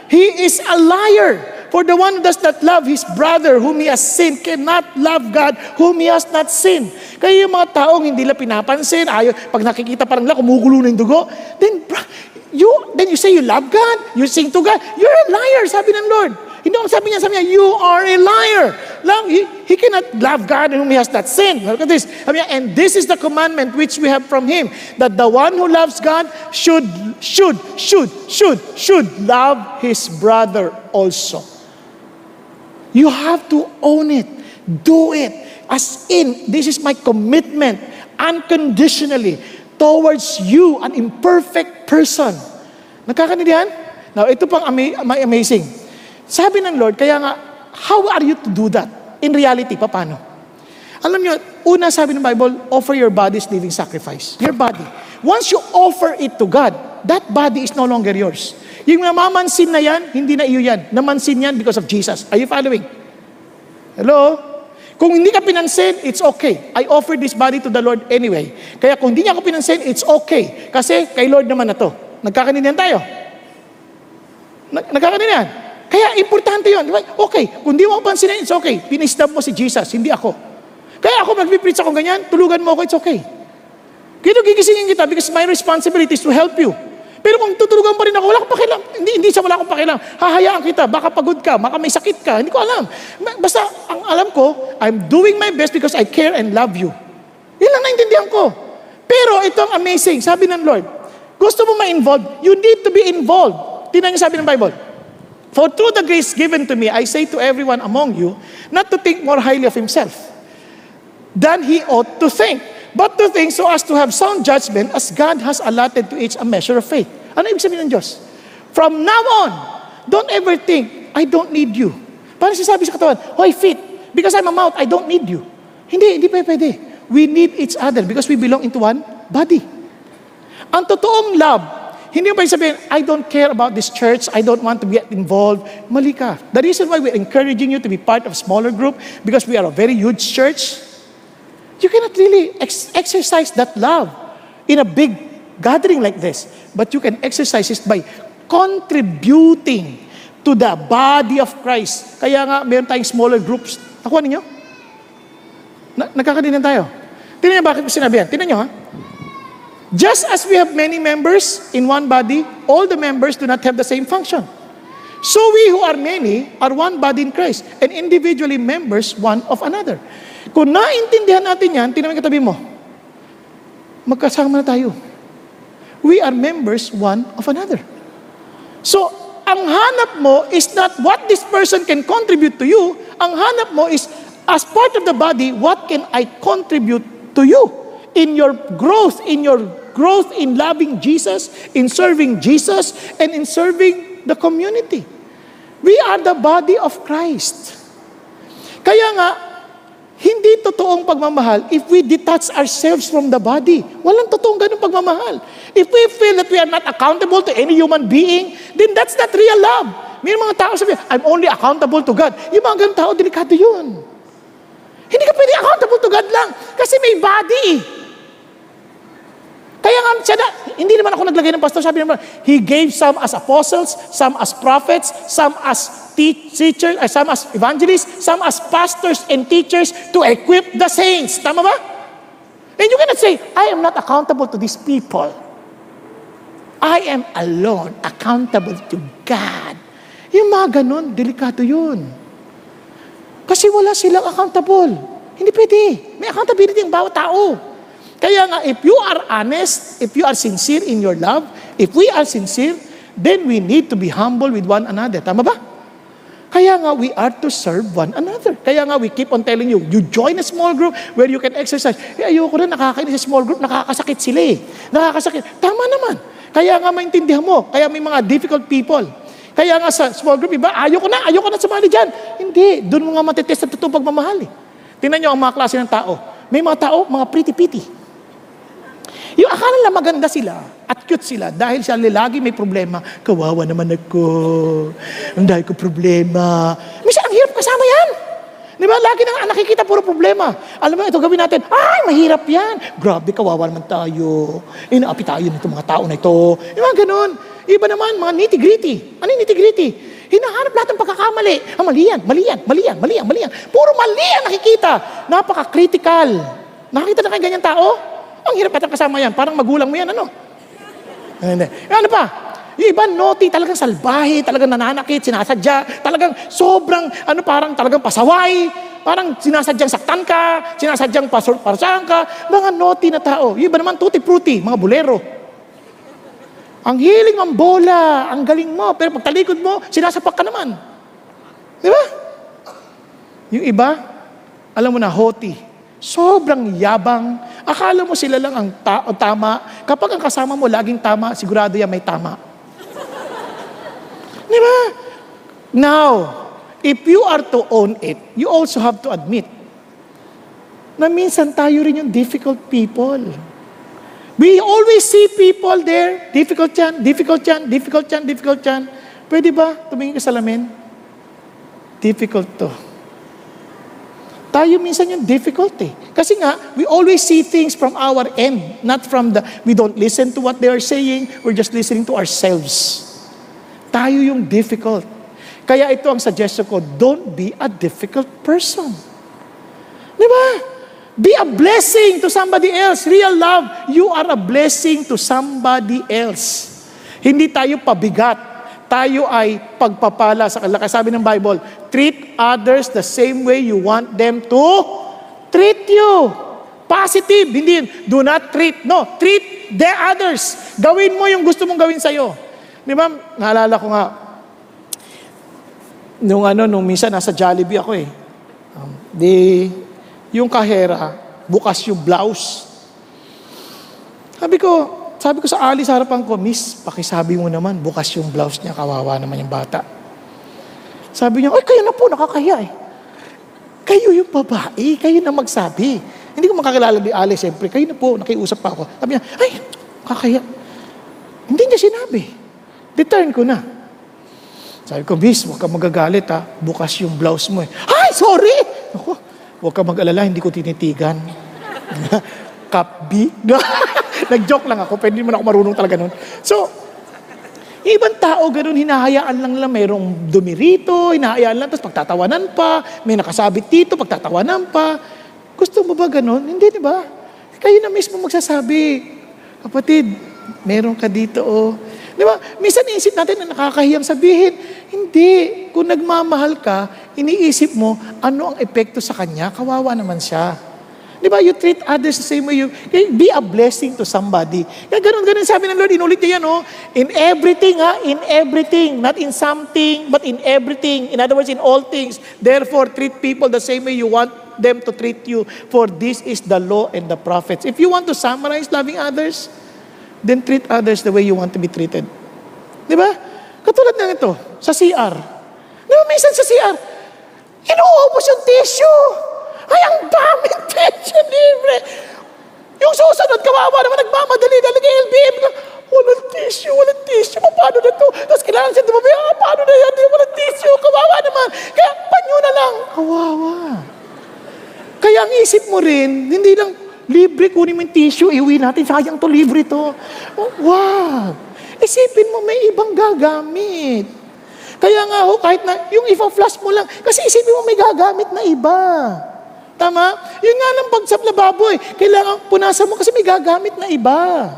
he is a liar. For the one who does not love his brother whom he has sinned cannot love God whom he has not sinned. Kaya yung mga taong hindi lang pinapansin, ayaw, pag nakikita parang lang, kumukulo yung dugo, then, you, then you say you love God, you sing to God, you're a liar, sabi ng Lord. Hindi ako sabi niya, sabi niya, you are a liar. Lang, he, he cannot love God whom he has not sinned. Look at this. Sabi niya, and this is the commandment which we have from him, that the one who loves God should, should, should, should, should love his brother also. You have to own it. Do it. As in, this is my commitment unconditionally towards you, an imperfect person. Nagkakanindihan? Now, ito pang ama- ama- amazing. Sabi ng Lord, kaya nga, how are you to do that? In reality, paano? Alam niyo, una sabi ng Bible, offer your body as living sacrifice. Your body. Once you offer it to God, that body is no longer yours. Yung namamansin na yan, hindi na iyo yan. Namansin yan because of Jesus. Are you following? Hello? Kung hindi ka pinansin, it's okay. I offer this body to the Lord anyway. Kaya kung hindi niya ako pinansin, it's okay. Kasi kay Lord naman na to. Nagkakanindihan tayo. Nag- Nagkakanindihan. Kaya importante yun. Okay, kung di mo ako it's okay. Pinistab mo si Jesus, hindi ako. Kaya ako magpipreach ako ganyan, tulugan mo ako, it's okay. Kaya gigisingin kita because my responsibility is to help you. Pero kung tutulugan pa rin ako, wala akong pakialam. Hindi, hindi sa wala akong pakialam. Hahayaan kita, baka pagod ka, baka may sakit ka, hindi ko alam. Basta, ang alam ko, I'm doing my best because I care and love you. Yan lang naintindihan ko. Pero ito ang amazing, sabi ng Lord, Gusto mo ma-involve, you need to be involved. Tingnan niyo sabi ng Bible. For through the grace given to me, I say to everyone among you, not to think more highly of himself than he ought to think, but to think so as to have sound judgment as God has allotted to each a measure of faith. Ano ibig sabihin ng Diyos? From now on, don't ever think, I don't need you. Parang sinasabi sa katawan, Hoy, feet, because I'm a mouth, I don't need you. Hindi, hindi pa pwede. We need each other because we belong into one body. Ang totoong love, hindi mo pa sabihin, I don't care about this church, I don't want to get involved. Mali ka. The reason why we're encouraging you to be part of smaller group, because we are a very huge church, you cannot really ex- exercise that love in a big gathering like this. But you can exercise it by contributing to the body of Christ. Kaya nga, meron tayong smaller groups. Nakuha ninyo? Na, nagkakadinan tayo. Tingnan niyo bakit ko sinabi yan. Tingnan niyo ha. Just as we have many members in one body, all the members do not have the same function. So we who are many are one body in Christ and individually members one of another. Kung naintindihan natin yan, yung katabi mo. Magkasama na tayo. We are members one of another. So, ang hanap mo is not what this person can contribute to you. Ang hanap mo is, as part of the body, what can I contribute to you? In your growth, in your growth in loving Jesus, in serving Jesus, and in serving the community. We are the body of Christ. Kaya nga, hindi totoong pagmamahal if we detach ourselves from the body. Walang totoong ganung pagmamahal. If we feel that we are not accountable to any human being, then that's not real love. May mga tao sabi, I'm only accountable to God. Yung mga ganung tao, delikado yun. Hindi ka pwede accountable to God lang kasi may body. Kaya nga, siya na, hindi naman ako naglagay ng pastor, sabi naman, He gave some as apostles, some as prophets, some as te- teachers, uh, some as evangelists, some as pastors and teachers to equip the saints. Tama ba? And you cannot say, I am not accountable to these people. I am alone, accountable to God. Yung mga ganun, delikado yun. Kasi wala silang accountable. Hindi pwede. May accountability ang bawat tao. Kaya nga, if you are honest, if you are sincere in your love, if we are sincere, then we need to be humble with one another. Tama ba? Kaya nga, we are to serve one another. Kaya nga, we keep on telling you, you join a small group where you can exercise. Eh, ayoko na, nakakainis sa small group, nakakasakit sila eh. Nakakasakit. Tama naman. Kaya nga, maintindihan mo. Kaya may mga difficult people. Kaya nga sa small group, iba, ayoko na, ayoko na sumali dyan. Hindi, doon mo nga matitest ang totoong pagmamahal eh. Tingnan nyo ang mga klase ng tao. May mga tao, mga pretty-pretty. Yung akala nila maganda sila at cute sila dahil siya lagi may problema. Kawawa naman ako. Ang dahil ko problema. Minsan, ang hirap kasama yan. Di ba? Lagi nang nakikita puro problema. Alam mo, ito gawin natin. Ay, mahirap yan. Grabe, kawawa naman tayo. Inaapi tayo nito mga tao na ito. Yung mga ganun. Iba naman, mga nitty-gritty. Ano yung nitty-gritty? Hinahanap lahat ng pagkakamali. Ah, mali yan, mali yan, mali yan, mali yan, mali yan. Puro mali ang nakikita. Napaka-critical. Nakakita na kayo ganyan tao? Ang hirap at kasama yan. Parang magulang mo yan, ano? Hindi. Ano pa? Yung iba, naughty, talagang salbahe, talagang nananakit, sinasadya, talagang sobrang, ano, parang talagang pasaway, parang sinasadyang saktan ka, sinasadyang pasor, parasahan ka, mga naughty na tao. Yung iba naman, tutti-frutti, mga bulero. Ang hiling ng bola, ang galing mo, pero pag talikod mo, sinasapak ka naman. Di ba? Yung iba, alam mo na, hoti, sobrang yabang, Akala mo sila lang ang ta- tama. Kapag ang kasama mo laging tama, sigurado yan may tama. Di ba? Now, if you are to own it, you also have to admit na minsan tayo rin yung difficult people. We always see people there, difficult yan, difficult yan, difficult yan, difficult yan. Pwede ba tumingin ka sa lamin? Difficult to. Tayo minsan yung difficult. Kasi nga, we always see things from our end, not from the, we don't listen to what they are saying, we're just listening to ourselves. Tayo yung difficult. Kaya ito ang suggestion ko, don't be a difficult person. Di ba? Be a blessing to somebody else. Real love, you are a blessing to somebody else. Hindi tayo pabigat tayo ay pagpapala sa kanila. Sabi ng Bible, treat others the same way you want them to treat you. Positive, hindi do not treat. No, treat the others. Gawin mo yung gusto mong gawin sa'yo. Di ba, naalala ko nga, nung ano, nung minsan nasa Jollibee ako eh. Um, di, yung kahera, bukas yung blouse. Sabi ko, sabi ko sa Ali sa harapan ko, Miss, pakisabi mo naman, bukas yung blouse niya, kawawa naman yung bata. Sabi niya, ay, kayo na po, nakakaya eh. Kayo yung babae, kayo na magsabi. Hindi ko makakilala ni Ali, siyempre. Kayo na po, nakiusap pa ako. Sabi niya, ay, kakaya. Hindi niya sinabi. Return ko na. Sabi ko, Miss, huwag ka magagalit ha. Bukas yung blouse mo eh. Ay, sorry! Ako, huwag ka mag-alala, hindi ko tinitigan. Cup B? Nag-joke lang ako, pwede naman ako marunong talaga nun. So, yung ibang tao, ganun, hinahayaan lang lang, mayroong dumi rito, hinahayaan lang, tapos pagtatawanan pa, may nakasabit dito, pagtatawanan pa. Gusto mo ba ganun? Hindi, di ba? Kayo na mismo magsasabi, kapatid, meron ka dito, oh. Di ba? Minsan iisip natin na nakakahiyang sabihin. Hindi. Kung nagmamahal ka, iniisip mo, ano ang epekto sa kanya? Kawawa naman siya. Di ba? You treat others the same way you... Be a blessing to somebody. Kaya ganun, ganun sabi ng Lord, inulit niya yan, oh. In everything, ha? In everything. Not in something, but in everything. In other words, in all things. Therefore, treat people the same way you want them to treat you. For this is the law and the prophets. If you want to summarize loving others, then treat others the way you want to be treated. Di ba? Katulad ng ito, sa CR. Di ba, minsan sa CR, inuubos yung tissue. Ay, ang daming tissue libre. Yung susunod, kawawa naman, nagmamadali, nalagay LBM lang. Walang tissue, walang tissue. Paano na to? Tapos kailangan siya dumabi, ah, paano na yan? Walang tissue, kawawa naman. Kaya, panyo na lang. Kawawa. Kaya ang isip mo rin, hindi lang, libre, kunin mo yung tissue, iuwi natin, sayang to, libre to. Oh, wow! Isipin mo, may ibang gagamit. Kaya nga ho, kahit na, yung ipa-flash mo lang, kasi isipin mo may gagamit na iba. Tama? Yun nga lang pag sa lababo eh, kailangan punasan mo kasi may gagamit na iba.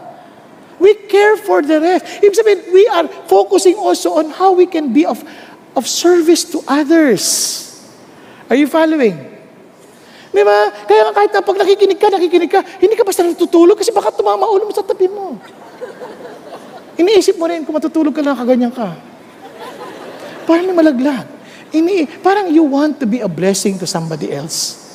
We care for the rest. Ibig sabihin, we are focusing also on how we can be of, of service to others. Are you following? Di ba? Kaya nga kahit na pag nakikinig ka, nakikinig ka, hindi ka basta natutulog kasi baka tumama ulo mo sa tabi mo. Iniisip mo rin kung matutulog ka lang, kaganyan ka. Parang malaglag. Ini, parang you want to be a blessing to somebody else.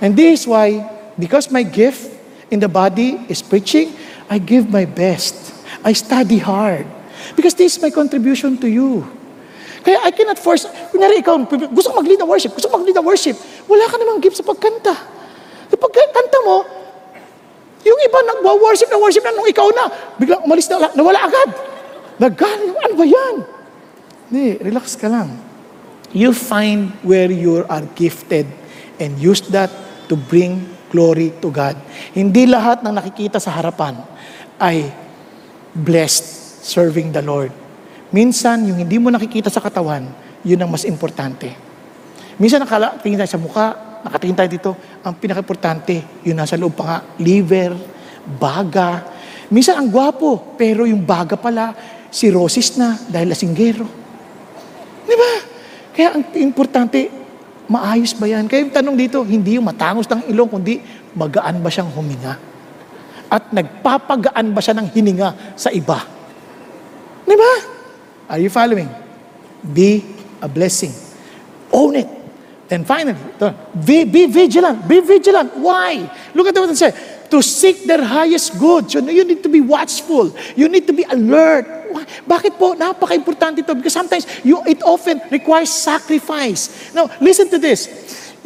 And this is why, because my gift in the body is preaching, I give my best. I study hard. Because this is my contribution to you. Kaya I cannot force, kunyari ikaw, gusto ko mag-lead the worship, gusto ko mag-lead the worship, wala ka namang gift sa pagkanta. Sa pagkanta mo, yung iba nagwa-worship na worship na nung ikaw na, biglang umalis na, nawala agad. Nagaling, ano ba yan? Hindi, relax ka lang. You find where you are gifted and use that to bring glory to God. Hindi lahat ng nakikita sa harapan ay blessed serving the Lord. Minsan, yung hindi mo nakikita sa katawan, yun ang mas importante. Minsan nakatingin tayo sa mukha, nakatingin tayo dito, ang pinaka-importante, yun nasa loob pa nga, liver, baga. Minsan ang gwapo, pero yung baga pala, cirrhosis na dahil lasinggero. Di ba? Kaya ang importante, maayos ba yan? Kaya yung tanong dito, hindi yung matangos ng ilong, kundi magaan ba siyang huminga? At nagpapagaan ba siya ng hininga sa iba? Di ba? Are you following? Be a blessing. Own it. Then finally, be, be vigilant. Be vigilant. Why? Look at what it says. To seek their highest good. So you need to be watchful. You need to be alert. Bakit po? Napaka-importante ito. Because sometimes you, it often requires sacrifice. Now, listen to this.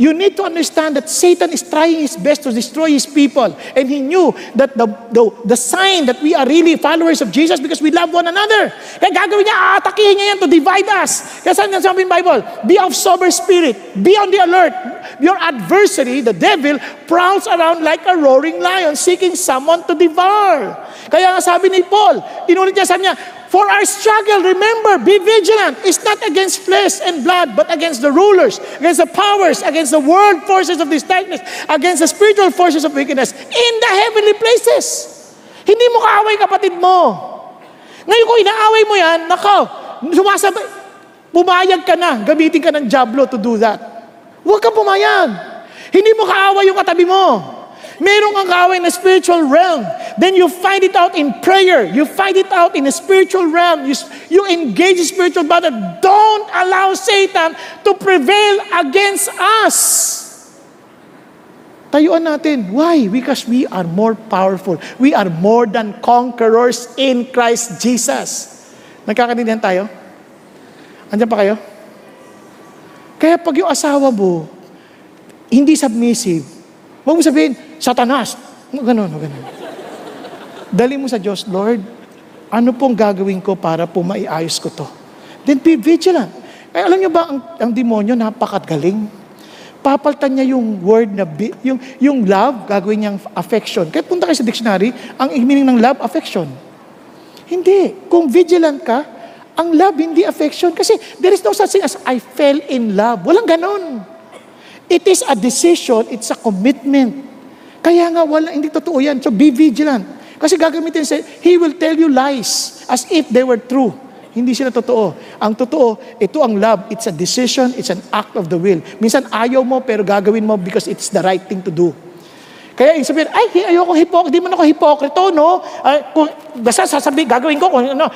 You need to understand that Satan is trying his best to destroy his people. And he knew that the, the, the sign that we are really followers of Jesus because we love one another. Kaya gagawin niya, aatakihin niya yan to divide us. Kaya saan yan sabi Bible? Be of sober spirit. Be on the alert. Your adversary, the devil, prowls around like a roaring lion seeking someone to devour. Kaya nga sabi ni Paul, inulit niya, sabi niya, For our struggle, remember, be vigilant. It's not against flesh and blood, but against the rulers, against the powers, against the world forces of this darkness, against the spiritual forces of wickedness in the heavenly places. Hindi mo kaaway kapatid mo. Ngayon kung inaaway mo yan, nako, sumasabay, pumayag ka na, gamitin ka ng Diablo to do that. Huwag kang pumayag. Hindi mo kaaway yung katabi mo. Merong kang kaaway na spiritual realm. Then you find it out in prayer. You find it out in a spiritual realm. You, you engage spiritual battle. Don't allow Satan to prevail against us. Tayuan natin. Why? Because we are more powerful. We are more than conquerors in Christ Jesus. Nagkakaintindihan tayo? Andiyan pa kayo? Kaya pag yung asawa mo, hindi submissive, huwag mo sabihin, Satanas. Ganun, ganun. Dali mo sa Diyos, Lord, ano pong gagawin ko para po maiayos ko to? Then be vigilant. Kaya alam niyo ba, ang, ang demonyo napakagaling. Papaltan niya yung word na, bi- yung, yung love, gagawin niyang affection. Kaya punta kayo sa dictionary, ang meaning ng love, affection. Hindi. Kung vigilant ka, ang love hindi affection. Kasi there is no such thing as I fell in love. Walang ganon. It is a decision, it's a commitment. Kaya nga wala, hindi totoo yan. So be vigilant. Kasi gagamitin sa, He will tell you lies as if they were true. Hindi sila totoo. Ang totoo, ito ang love. It's a decision, it's an act of the will. Minsan ayaw mo pero gagawin mo because it's the right thing to do. Kaya yung sabihin, ay, ayoko hipokrito, di man ako hipokrito, no? Ay, kung, basta sasabihin, gagawin ko, kung ano,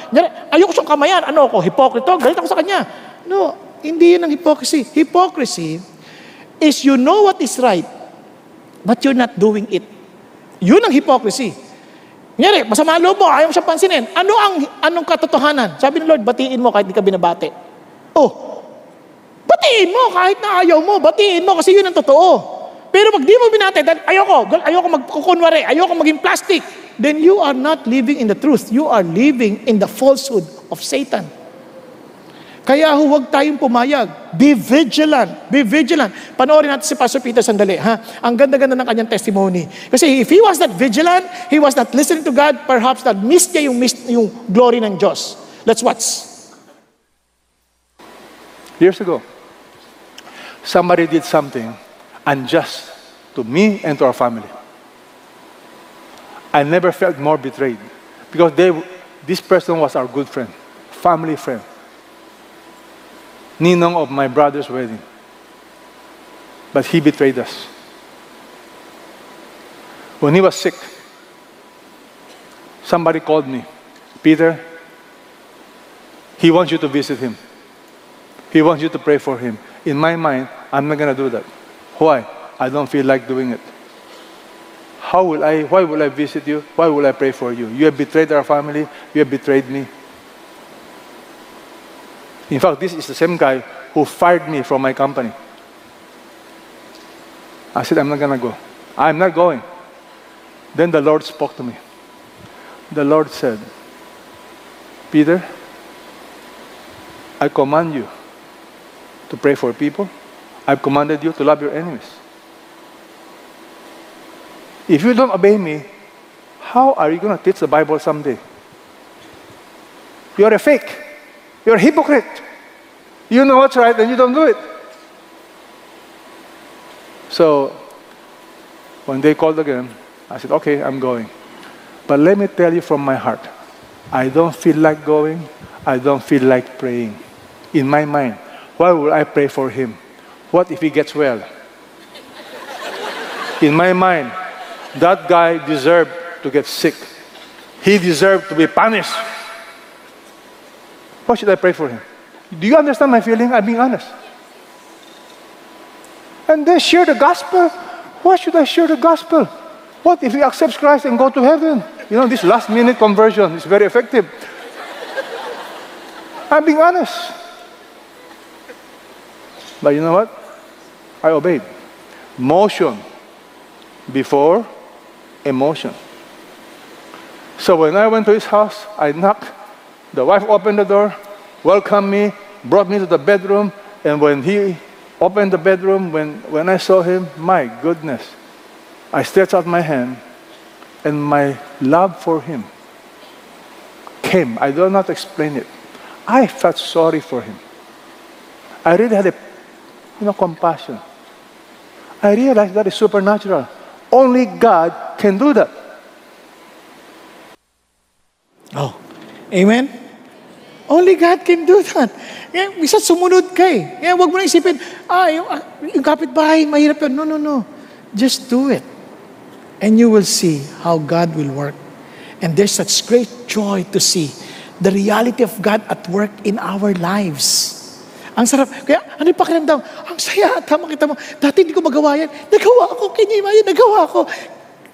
ayoko siyang kamayan, ano ako, hipokrito, galit ako sa kanya. No, hindi yun ang hypocrisy. Hypocrisy is you know what is right, but you're not doing it. Yun ang hypocrisy. Ngayon, masama loob mo, ayaw mo siyang pansinin. Ano ang anong katotohanan? Sabi ng Lord, batiin mo kahit di ka binabati. Oh, batiin mo kahit na ayaw mo, batiin mo kasi yun ang totoo. Pero pag di mo binati, dahil ayoko, ayoko magkukunwari, ayoko maging plastic, then you are not living in the truth. You are living in the falsehood of Satan. Kaya huwag tayong pumayag. Be vigilant. Be vigilant. Panoorin natin si Pastor Peter sandali. Ha? Ang ganda-ganda ng kanyang testimony. Kasi if he was not vigilant, he was not listening to God, perhaps that missed niya yung, missed, yung glory ng Diyos. Let's watch. Years ago, somebody did something unjust to me and to our family. I never felt more betrayed because they, this person was our good friend, family friend. Ninong of my brother's wedding. But he betrayed us. When he was sick, somebody called me, Peter, he wants you to visit him. He wants you to pray for him. In my mind, I'm not going to do that. Why? I don't feel like doing it. How will I, why will I visit you? Why will I pray for you? You have betrayed our family. You have betrayed me. In fact, this is the same guy who fired me from my company. I said, I'm not going to go. I'm not going. Then the Lord spoke to me. The Lord said, Peter, I command you to pray for people. I've commanded you to love your enemies. If you don't obey me, how are you going to teach the Bible someday? You're a fake. You're a hypocrite. You know what's right and you don't do it. So, when they called again, I said, okay, I'm going. But let me tell you from my heart, I don't feel like going. I don't feel like praying. In my mind, why would I pray for him? What if he gets well? In my mind, that guy deserved to get sick. He deserved to be punished. Why should I pray for him? Do you understand my feeling? I'm being honest. And then share the gospel. Why should I share the gospel? What if he accepts Christ and go to heaven? You know, this last minute conversion is very effective. I'm being honest. But you know what? I obeyed. Motion before emotion. So when I went to his house, I knocked. The wife opened the door, welcomed me, brought me to the bedroom, and when he opened the bedroom, when, when I saw him, my goodness, I stretched out my hand, and my love for him came. I do not explain it. I felt sorry for him. I really had a you know, compassion. I realized that is supernatural. Only God can do that. Oh, amen? Only God can do that. Kaya, bisa sumunod ka eh. Kaya huwag mo na isipin, ah, yung, ah, yung kapitbahay, mahirap yun. No, no, no. Just do it. And you will see how God will work. And there's such great joy to see the reality of God at work in our lives. Ang sarap. Kaya ano yung pakiramdam? Ang saya. Tama kita mo. Dati hindi ko magawa yan. Nagawa ko. Kanya yan. Nagawa ko.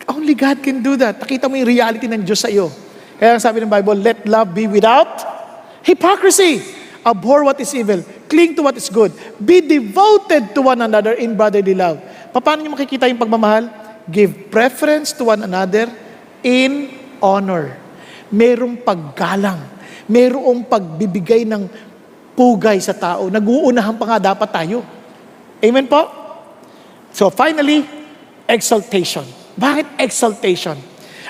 Only God can do that. Nakita mo yung reality ng Diyos sa iyo. Kaya ang sabi ng Bible, let love be without hypocrisy. Abhor what is evil. Cling to what is good. Be devoted to one another in brotherly love. Paano niyo makikita yung pagmamahal? Give preference to one another in honor. Merong paggalang. Merong pagbibigay ng pugay sa tao. Nag-uunahan pa nga dapat tayo. Amen po? So finally, exaltation. Bakit exaltation?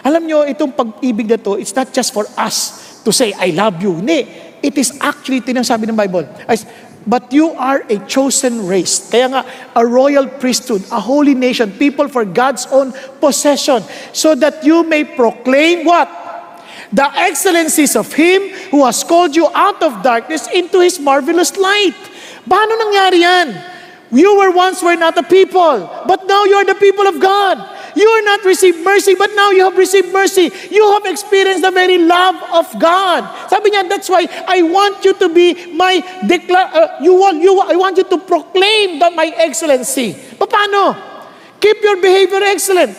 Alam nyo, itong pag-ibig na to, it's not just for us to say, I love you. Hindi. It is actually, tinasabi ng Bible, as, but you are a chosen race. Kaya nga, a royal priesthood, a holy nation, people for God's own possession, so that you may proclaim what? The excellencies of Him who has called you out of darkness into His marvelous light. Paano nangyari yan? You were once were not a people, but now you are the people of God. You are not received mercy, but now you have received mercy. You have experienced the very love of God. Sabi niya, that's why I want you to be my declare. Uh, you want you. I want you to proclaim that my excellency. Paano? Keep your behavior excellent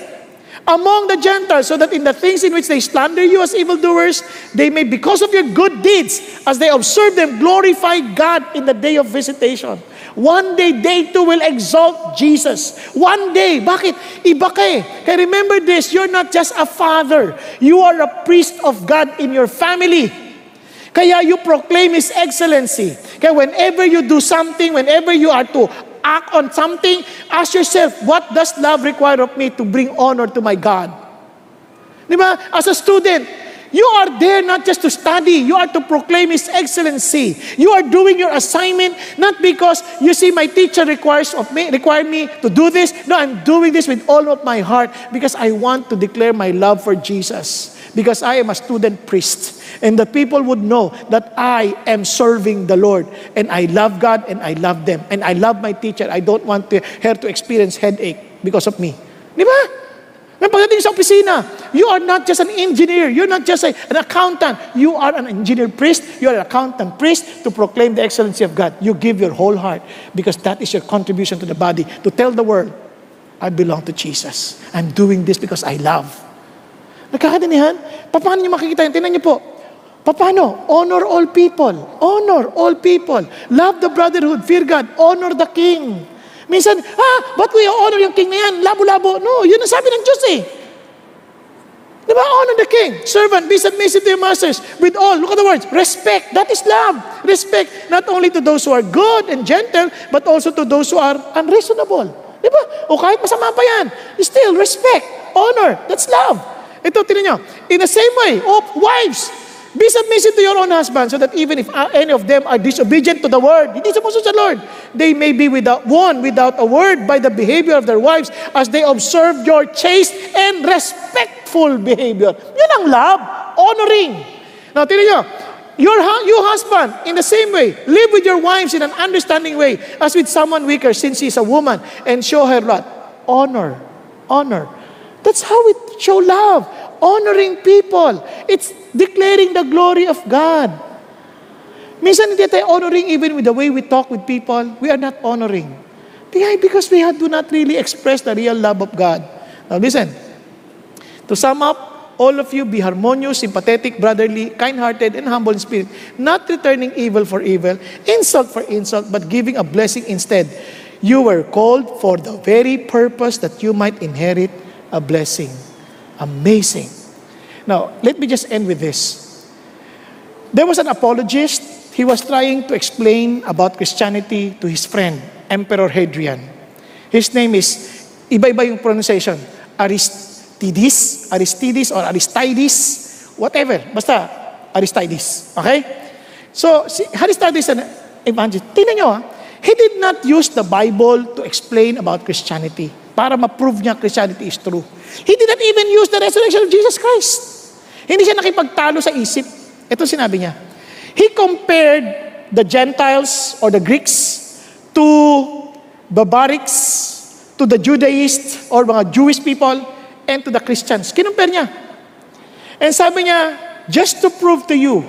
among the Gentiles, so that in the things in which they slander you as evildoers, they may, because of your good deeds, as they observe them, glorify God in the day of visitation. One day, they too will exalt Jesus. One day. Bakit? Iba ka eh. Kaya remember this, you're not just a father. You are a priest of God in your family. Kaya you proclaim His excellency. Kaya whenever you do something, whenever you are to act on something, ask yourself, what does love require of me to bring honor to my God? Di ba? As a student, you are there not just to study, you are to proclaim His excellency. You are doing your assignment not because you see my teacher requires of me, require me to do this. No, I'm doing this with all of my heart because I want to declare my love for Jesus. Because I am a student priest. And the people would know that I am serving the Lord. And I love God and I love them. And I love my teacher. I don't want to, her to experience headache because of me. Di ba? May pagdating sa opisina, you are not just an engineer. You're not just a, an accountant. You are an engineer priest. You are an accountant priest to proclaim the excellency of God. You give your whole heart because that is your contribution to the body to tell the world, I belong to Jesus. I'm doing this because I love. Nagkakadinihan? Paano niyo makikita yan? Tingnan niyo po. Paano? Honor all people. Honor all people. Love the brotherhood. Fear God. Honor the king. Minsan, ah, ba't we honor yung king na yan? Labo-labo. No, yun ang sabi ng Diyos eh. Di ba? Honor the king. Servant, be submissive to your masters. With all, look at the words, respect. That is love. Respect not only to those who are good and gentle, but also to those who are unreasonable. Di ba? O kahit masama pa yan, still respect, honor. That's love. Ito, tinan nyo. In the same way, oh, wives, be submissive to your own husband so that even if any of them are disobedient to the word, hindi sumusunod sa Lord, they may be without one without a word by the behavior of their wives as they observe your chaste and respectful behavior. Yun ang love, honoring. Now, tinan nyo, your, you husband, in the same way, live with your wives in an understanding way as with someone weaker since she is a woman and show her what? Honor. Honor. That's how we show love. Honoring people. It's declaring the glory of God. Minsan hindi tayo honoring even with the way we talk with people. We are not honoring. Why? Because we do not really express the real love of God. Now listen. To sum up, all of you be harmonious, sympathetic, brotherly, kind-hearted, and humble in spirit, not returning evil for evil, insult for insult, but giving a blessing instead. You were called for the very purpose that you might inherit a blessing. Amazing. Now, let me just end with this. There was an apologist. He was trying to explain about Christianity to his friend, Emperor Hadrian. His name is, iba-iba yung pronunciation, Aristides, Aristides or Aristides, whatever. Basta, Aristides. Okay? So, si Aristides an evangelist. Tingnan nyo ah, he did not use the Bible to explain about Christianity para ma-prove niya Christianity is true. He did not even use the resurrection of Jesus Christ. Hindi siya nakipagtalo sa isip. Ito sinabi niya. He compared the Gentiles or the Greeks to barbarics, to the Judaists or mga Jewish people, and to the Christians. Kinumpare niya. And sabi niya, just to prove to you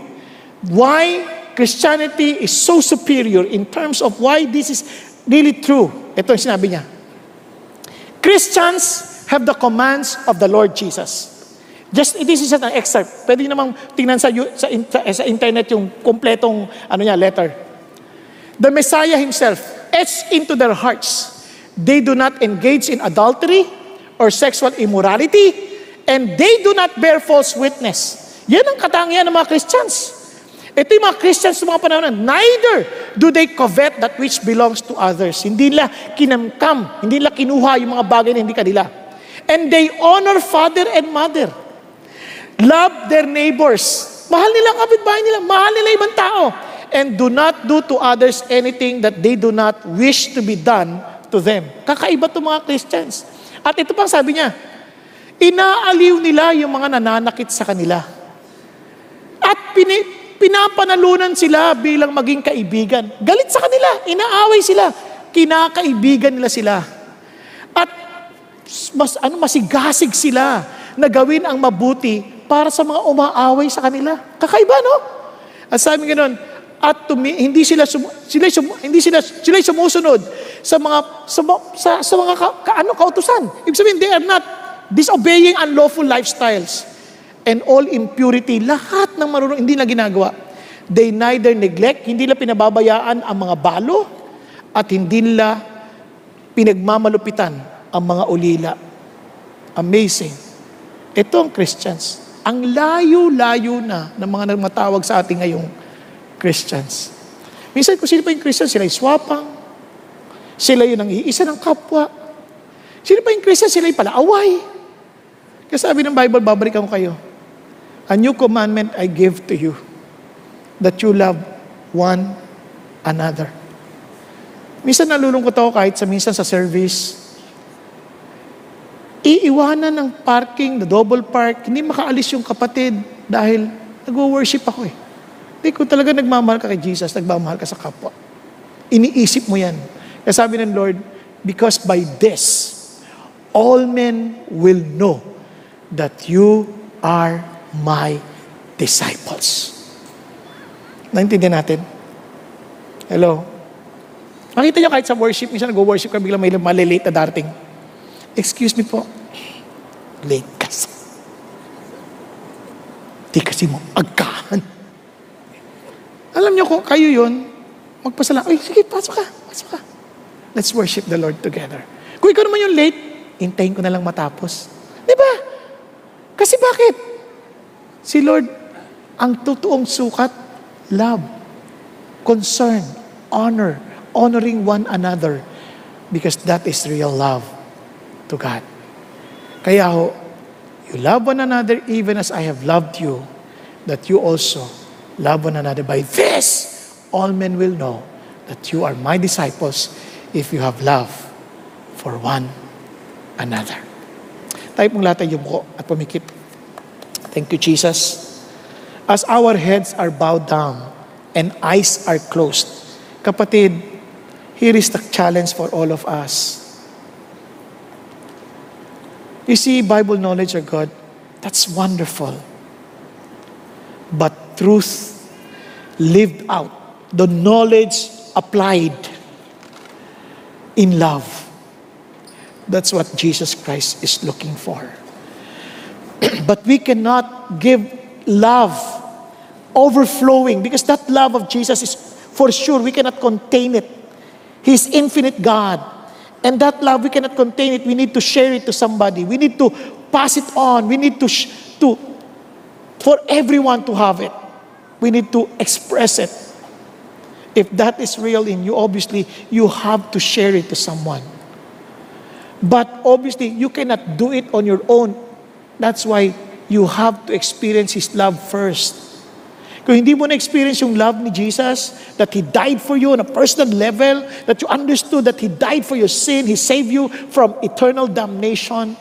why Christianity is so superior in terms of why this is really true. Ito yung sinabi niya. Christians have the commands of the Lord Jesus. Just, this is just an excerpt. Pwede namang tingnan sa, sa, sa internet yung kompletong ano niya, letter. The Messiah himself etched into their hearts. They do not engage in adultery or sexual immorality, and they do not bear false witness. Yan ang katangian ng mga Christians. Ito yung mga Christians sa mga panahon na neither do they covet that which belongs to others. Hindi nila kinamkam, hindi nila kinuha yung mga bagay na hindi kanila. And they honor father and mother. Love their neighbors. Mahal nila ang kapitbahay nila. Mahal nila ibang tao. And do not do to others anything that they do not wish to be done to them. Kakaiba itong mga Christians. At ito pang sabi niya, inaaliw nila yung mga nananakit sa kanila. At pini, pinapanalunan sila bilang maging kaibigan. Galit sa kanila, inaaway sila, kinakaibigan nila sila. At mas ano masigasig sila na gawin ang mabuti para sa mga umaaway sa kanila. Kakaiba, no? At sabi ganoon, at tumi, hindi sila sum, sila sum, hindi sila sila sumusunod sa mga sa, sa, sa mga ka, ka- ano kautusan. Ibig sabihin they are not disobeying unlawful lifestyles and all impurity. Lahat ng marunong hindi na ginagawa. They neither neglect, hindi nila pinababayaan ang mga balo at hindi nila pinagmamalupitan ang mga ulila. Amazing. Ito ang Christians. Ang layo-layo na ng mga nagmatawag sa ating ngayong Christians. Minsan kung sino pa yung Christian, sila yung swapang, sila yung iisa ng kapwa. Sino pa yung Christian, sila yung palaaway. Kasi sabi ng Bible, babalikan ko kayo. A new commandment I give to you, that you love one another. Minsan nalulungkot ako kahit sa minsan sa service, iiwanan ng parking, the double park, hindi makaalis yung kapatid dahil nag-worship ako eh. Hindi ko talaga nagmamahal ka kay Jesus, nagmamahal ka sa kapwa. Iniisip mo yan. Kaya sabi ng Lord, because by this, all men will know that you are my disciples. Naintindihan natin? Hello? Makita niyo kahit sa worship, minsan nag-worship ka, biglang may malilate na darating. Excuse me po. Late kasi. Di kasi mo agahan. Alam niyo kung kayo yun, magpasala. Ay, sige, pasok ka. Pasok ka. Let's worship the Lord together. Kung ikaw naman yung late, hintayin ko na lang matapos. Di ba? Kasi bakit? Si Lord, ang totoong sukat, love, concern, honor, honoring one another because that is real love to God. Kaya ho, you love one another even as I have loved you, that you also love one another. By this, all men will know that you are my disciples if you have love for one another. Tayo pong lahat ay yumuko at pumikip. Thank you, Jesus. As our heads are bowed down and eyes are closed, kapatid, here is the challenge for all of us. You see, Bible knowledge of God, that's wonderful. But truth lived out, the knowledge applied in love, that's what Jesus Christ is looking for. but we cannot give love overflowing because that love of Jesus is for sure, we cannot contain it. He's infinite God. And that love, we cannot contain it. We need to share it to somebody. We need to pass it on. We need to, sh- to for everyone to have it. We need to express it. If that is real in you, obviously, you have to share it to someone. But obviously, you cannot do it on your own. That's why you have to experience His love first. Kung hindi mo na-experience yung love ni Jesus, that He died for you on a personal level, that you understood that He died for your sin, He saved you from eternal damnation,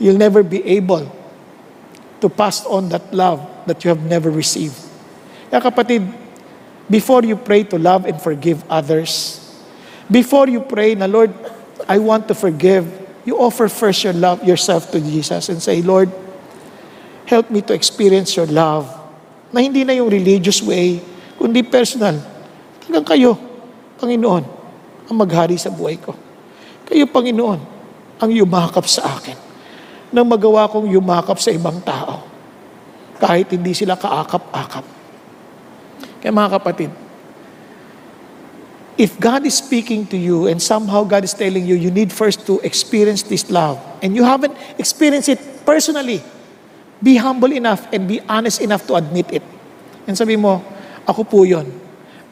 you'll never be able to pass on that love that you have never received. Kaya kapatid, before you pray to love and forgive others, before you pray na, Lord, I want to forgive you offer first your love, yourself to Jesus and say, Lord, help me to experience your love na hindi na yung religious way, kundi personal. Talagang kayo, Panginoon, ang maghari sa buhay ko. Kayo, Panginoon, ang yumakap sa akin nang magawa kong yumakap sa ibang tao kahit hindi sila kaakap-akap. Kaya mga kapatid, if God is speaking to you and somehow God is telling you, you need first to experience this love and you haven't experienced it personally, be humble enough and be honest enough to admit it. And sabi mo, ako po yun.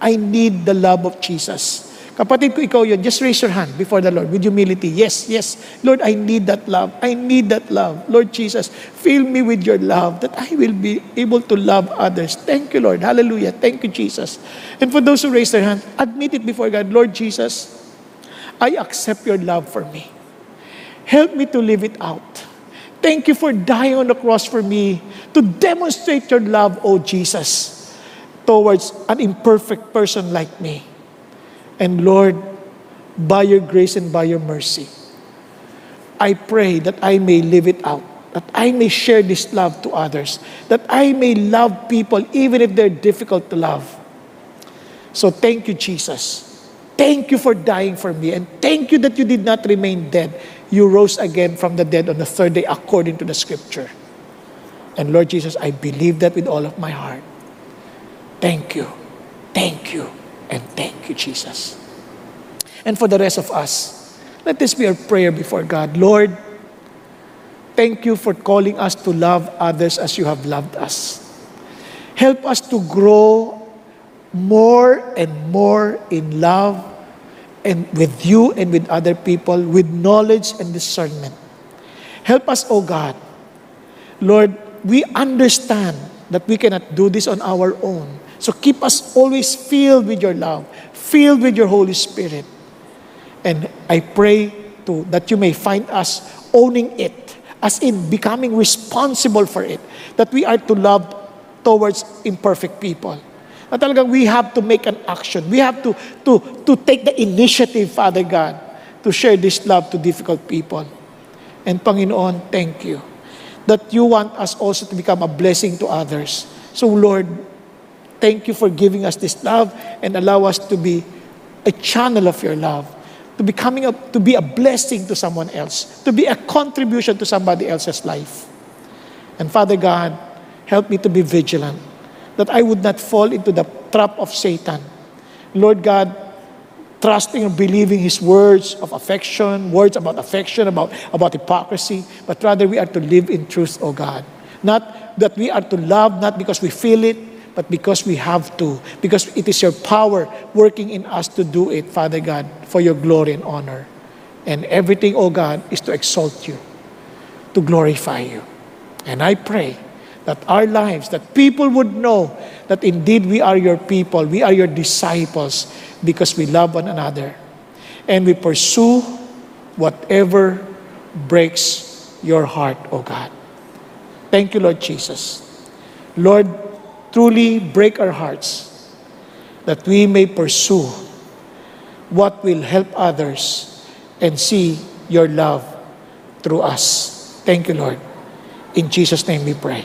I need the love of Jesus. Kapatid ko, ikaw yun. Just raise your hand before the Lord with humility. Yes, yes. Lord, I need that love. I need that love. Lord Jesus, fill me with your love that I will be able to love others. Thank you, Lord. Hallelujah. Thank you, Jesus. And for those who raise their hand, admit it before God. Lord Jesus, I accept your love for me. Help me to live it out. Thank you for dying on the cross for me to demonstrate your love, O Jesus, towards an imperfect person like me. And Lord, by your grace and by your mercy, I pray that I may live it out, that I may share this love to others, that I may love people even if they're difficult to love. So thank you, Jesus. Thank you for dying for me, and thank you that you did not remain dead. You rose again from the dead on the third day according to the scripture. And Lord Jesus, I believe that with all of my heart. Thank you. Thank you. And thank you, Jesus. And for the rest of us, let this be our prayer before God. Lord, thank you for calling us to love others as you have loved us. Help us to grow more and more in love and with you and with other people, with knowledge and discernment. Help us, O God. Lord, we understand that we cannot do this on our own. So keep us always filled with your love, filled with your Holy Spirit. And I pray to that you may find us owning it, as in becoming responsible for it, that we are to love towards imperfect people. Na talagang we have to make an action. We have to, to, to take the initiative, Father God, to share this love to difficult people. And Panginoon, thank you that you want us also to become a blessing to others. So Lord, thank you for giving us this love and allow us to be a channel of your love, to becoming a, to be a blessing to someone else, to be a contribution to somebody else's life. And Father God, help me to be vigilant, that I would not fall into the trap of Satan. Lord God, trusting and believing His words of affection, words about affection, about, about hypocrisy, but rather we are to live in truth, O God. Not that we are to love, not because we feel it, but because we have to, because it is your power working in us to do it, Father God, for your glory and honor. And everything, O God, is to exalt you, to glorify you. And I pray that our lives, that people would know that indeed we are your people, we are your disciples, because we love one another. And we pursue whatever breaks your heart, O God. Thank you, Lord Jesus. Lord, truly break our hearts that we may pursue what will help others and see your love through us. Thank you, Lord. In Jesus' name we pray.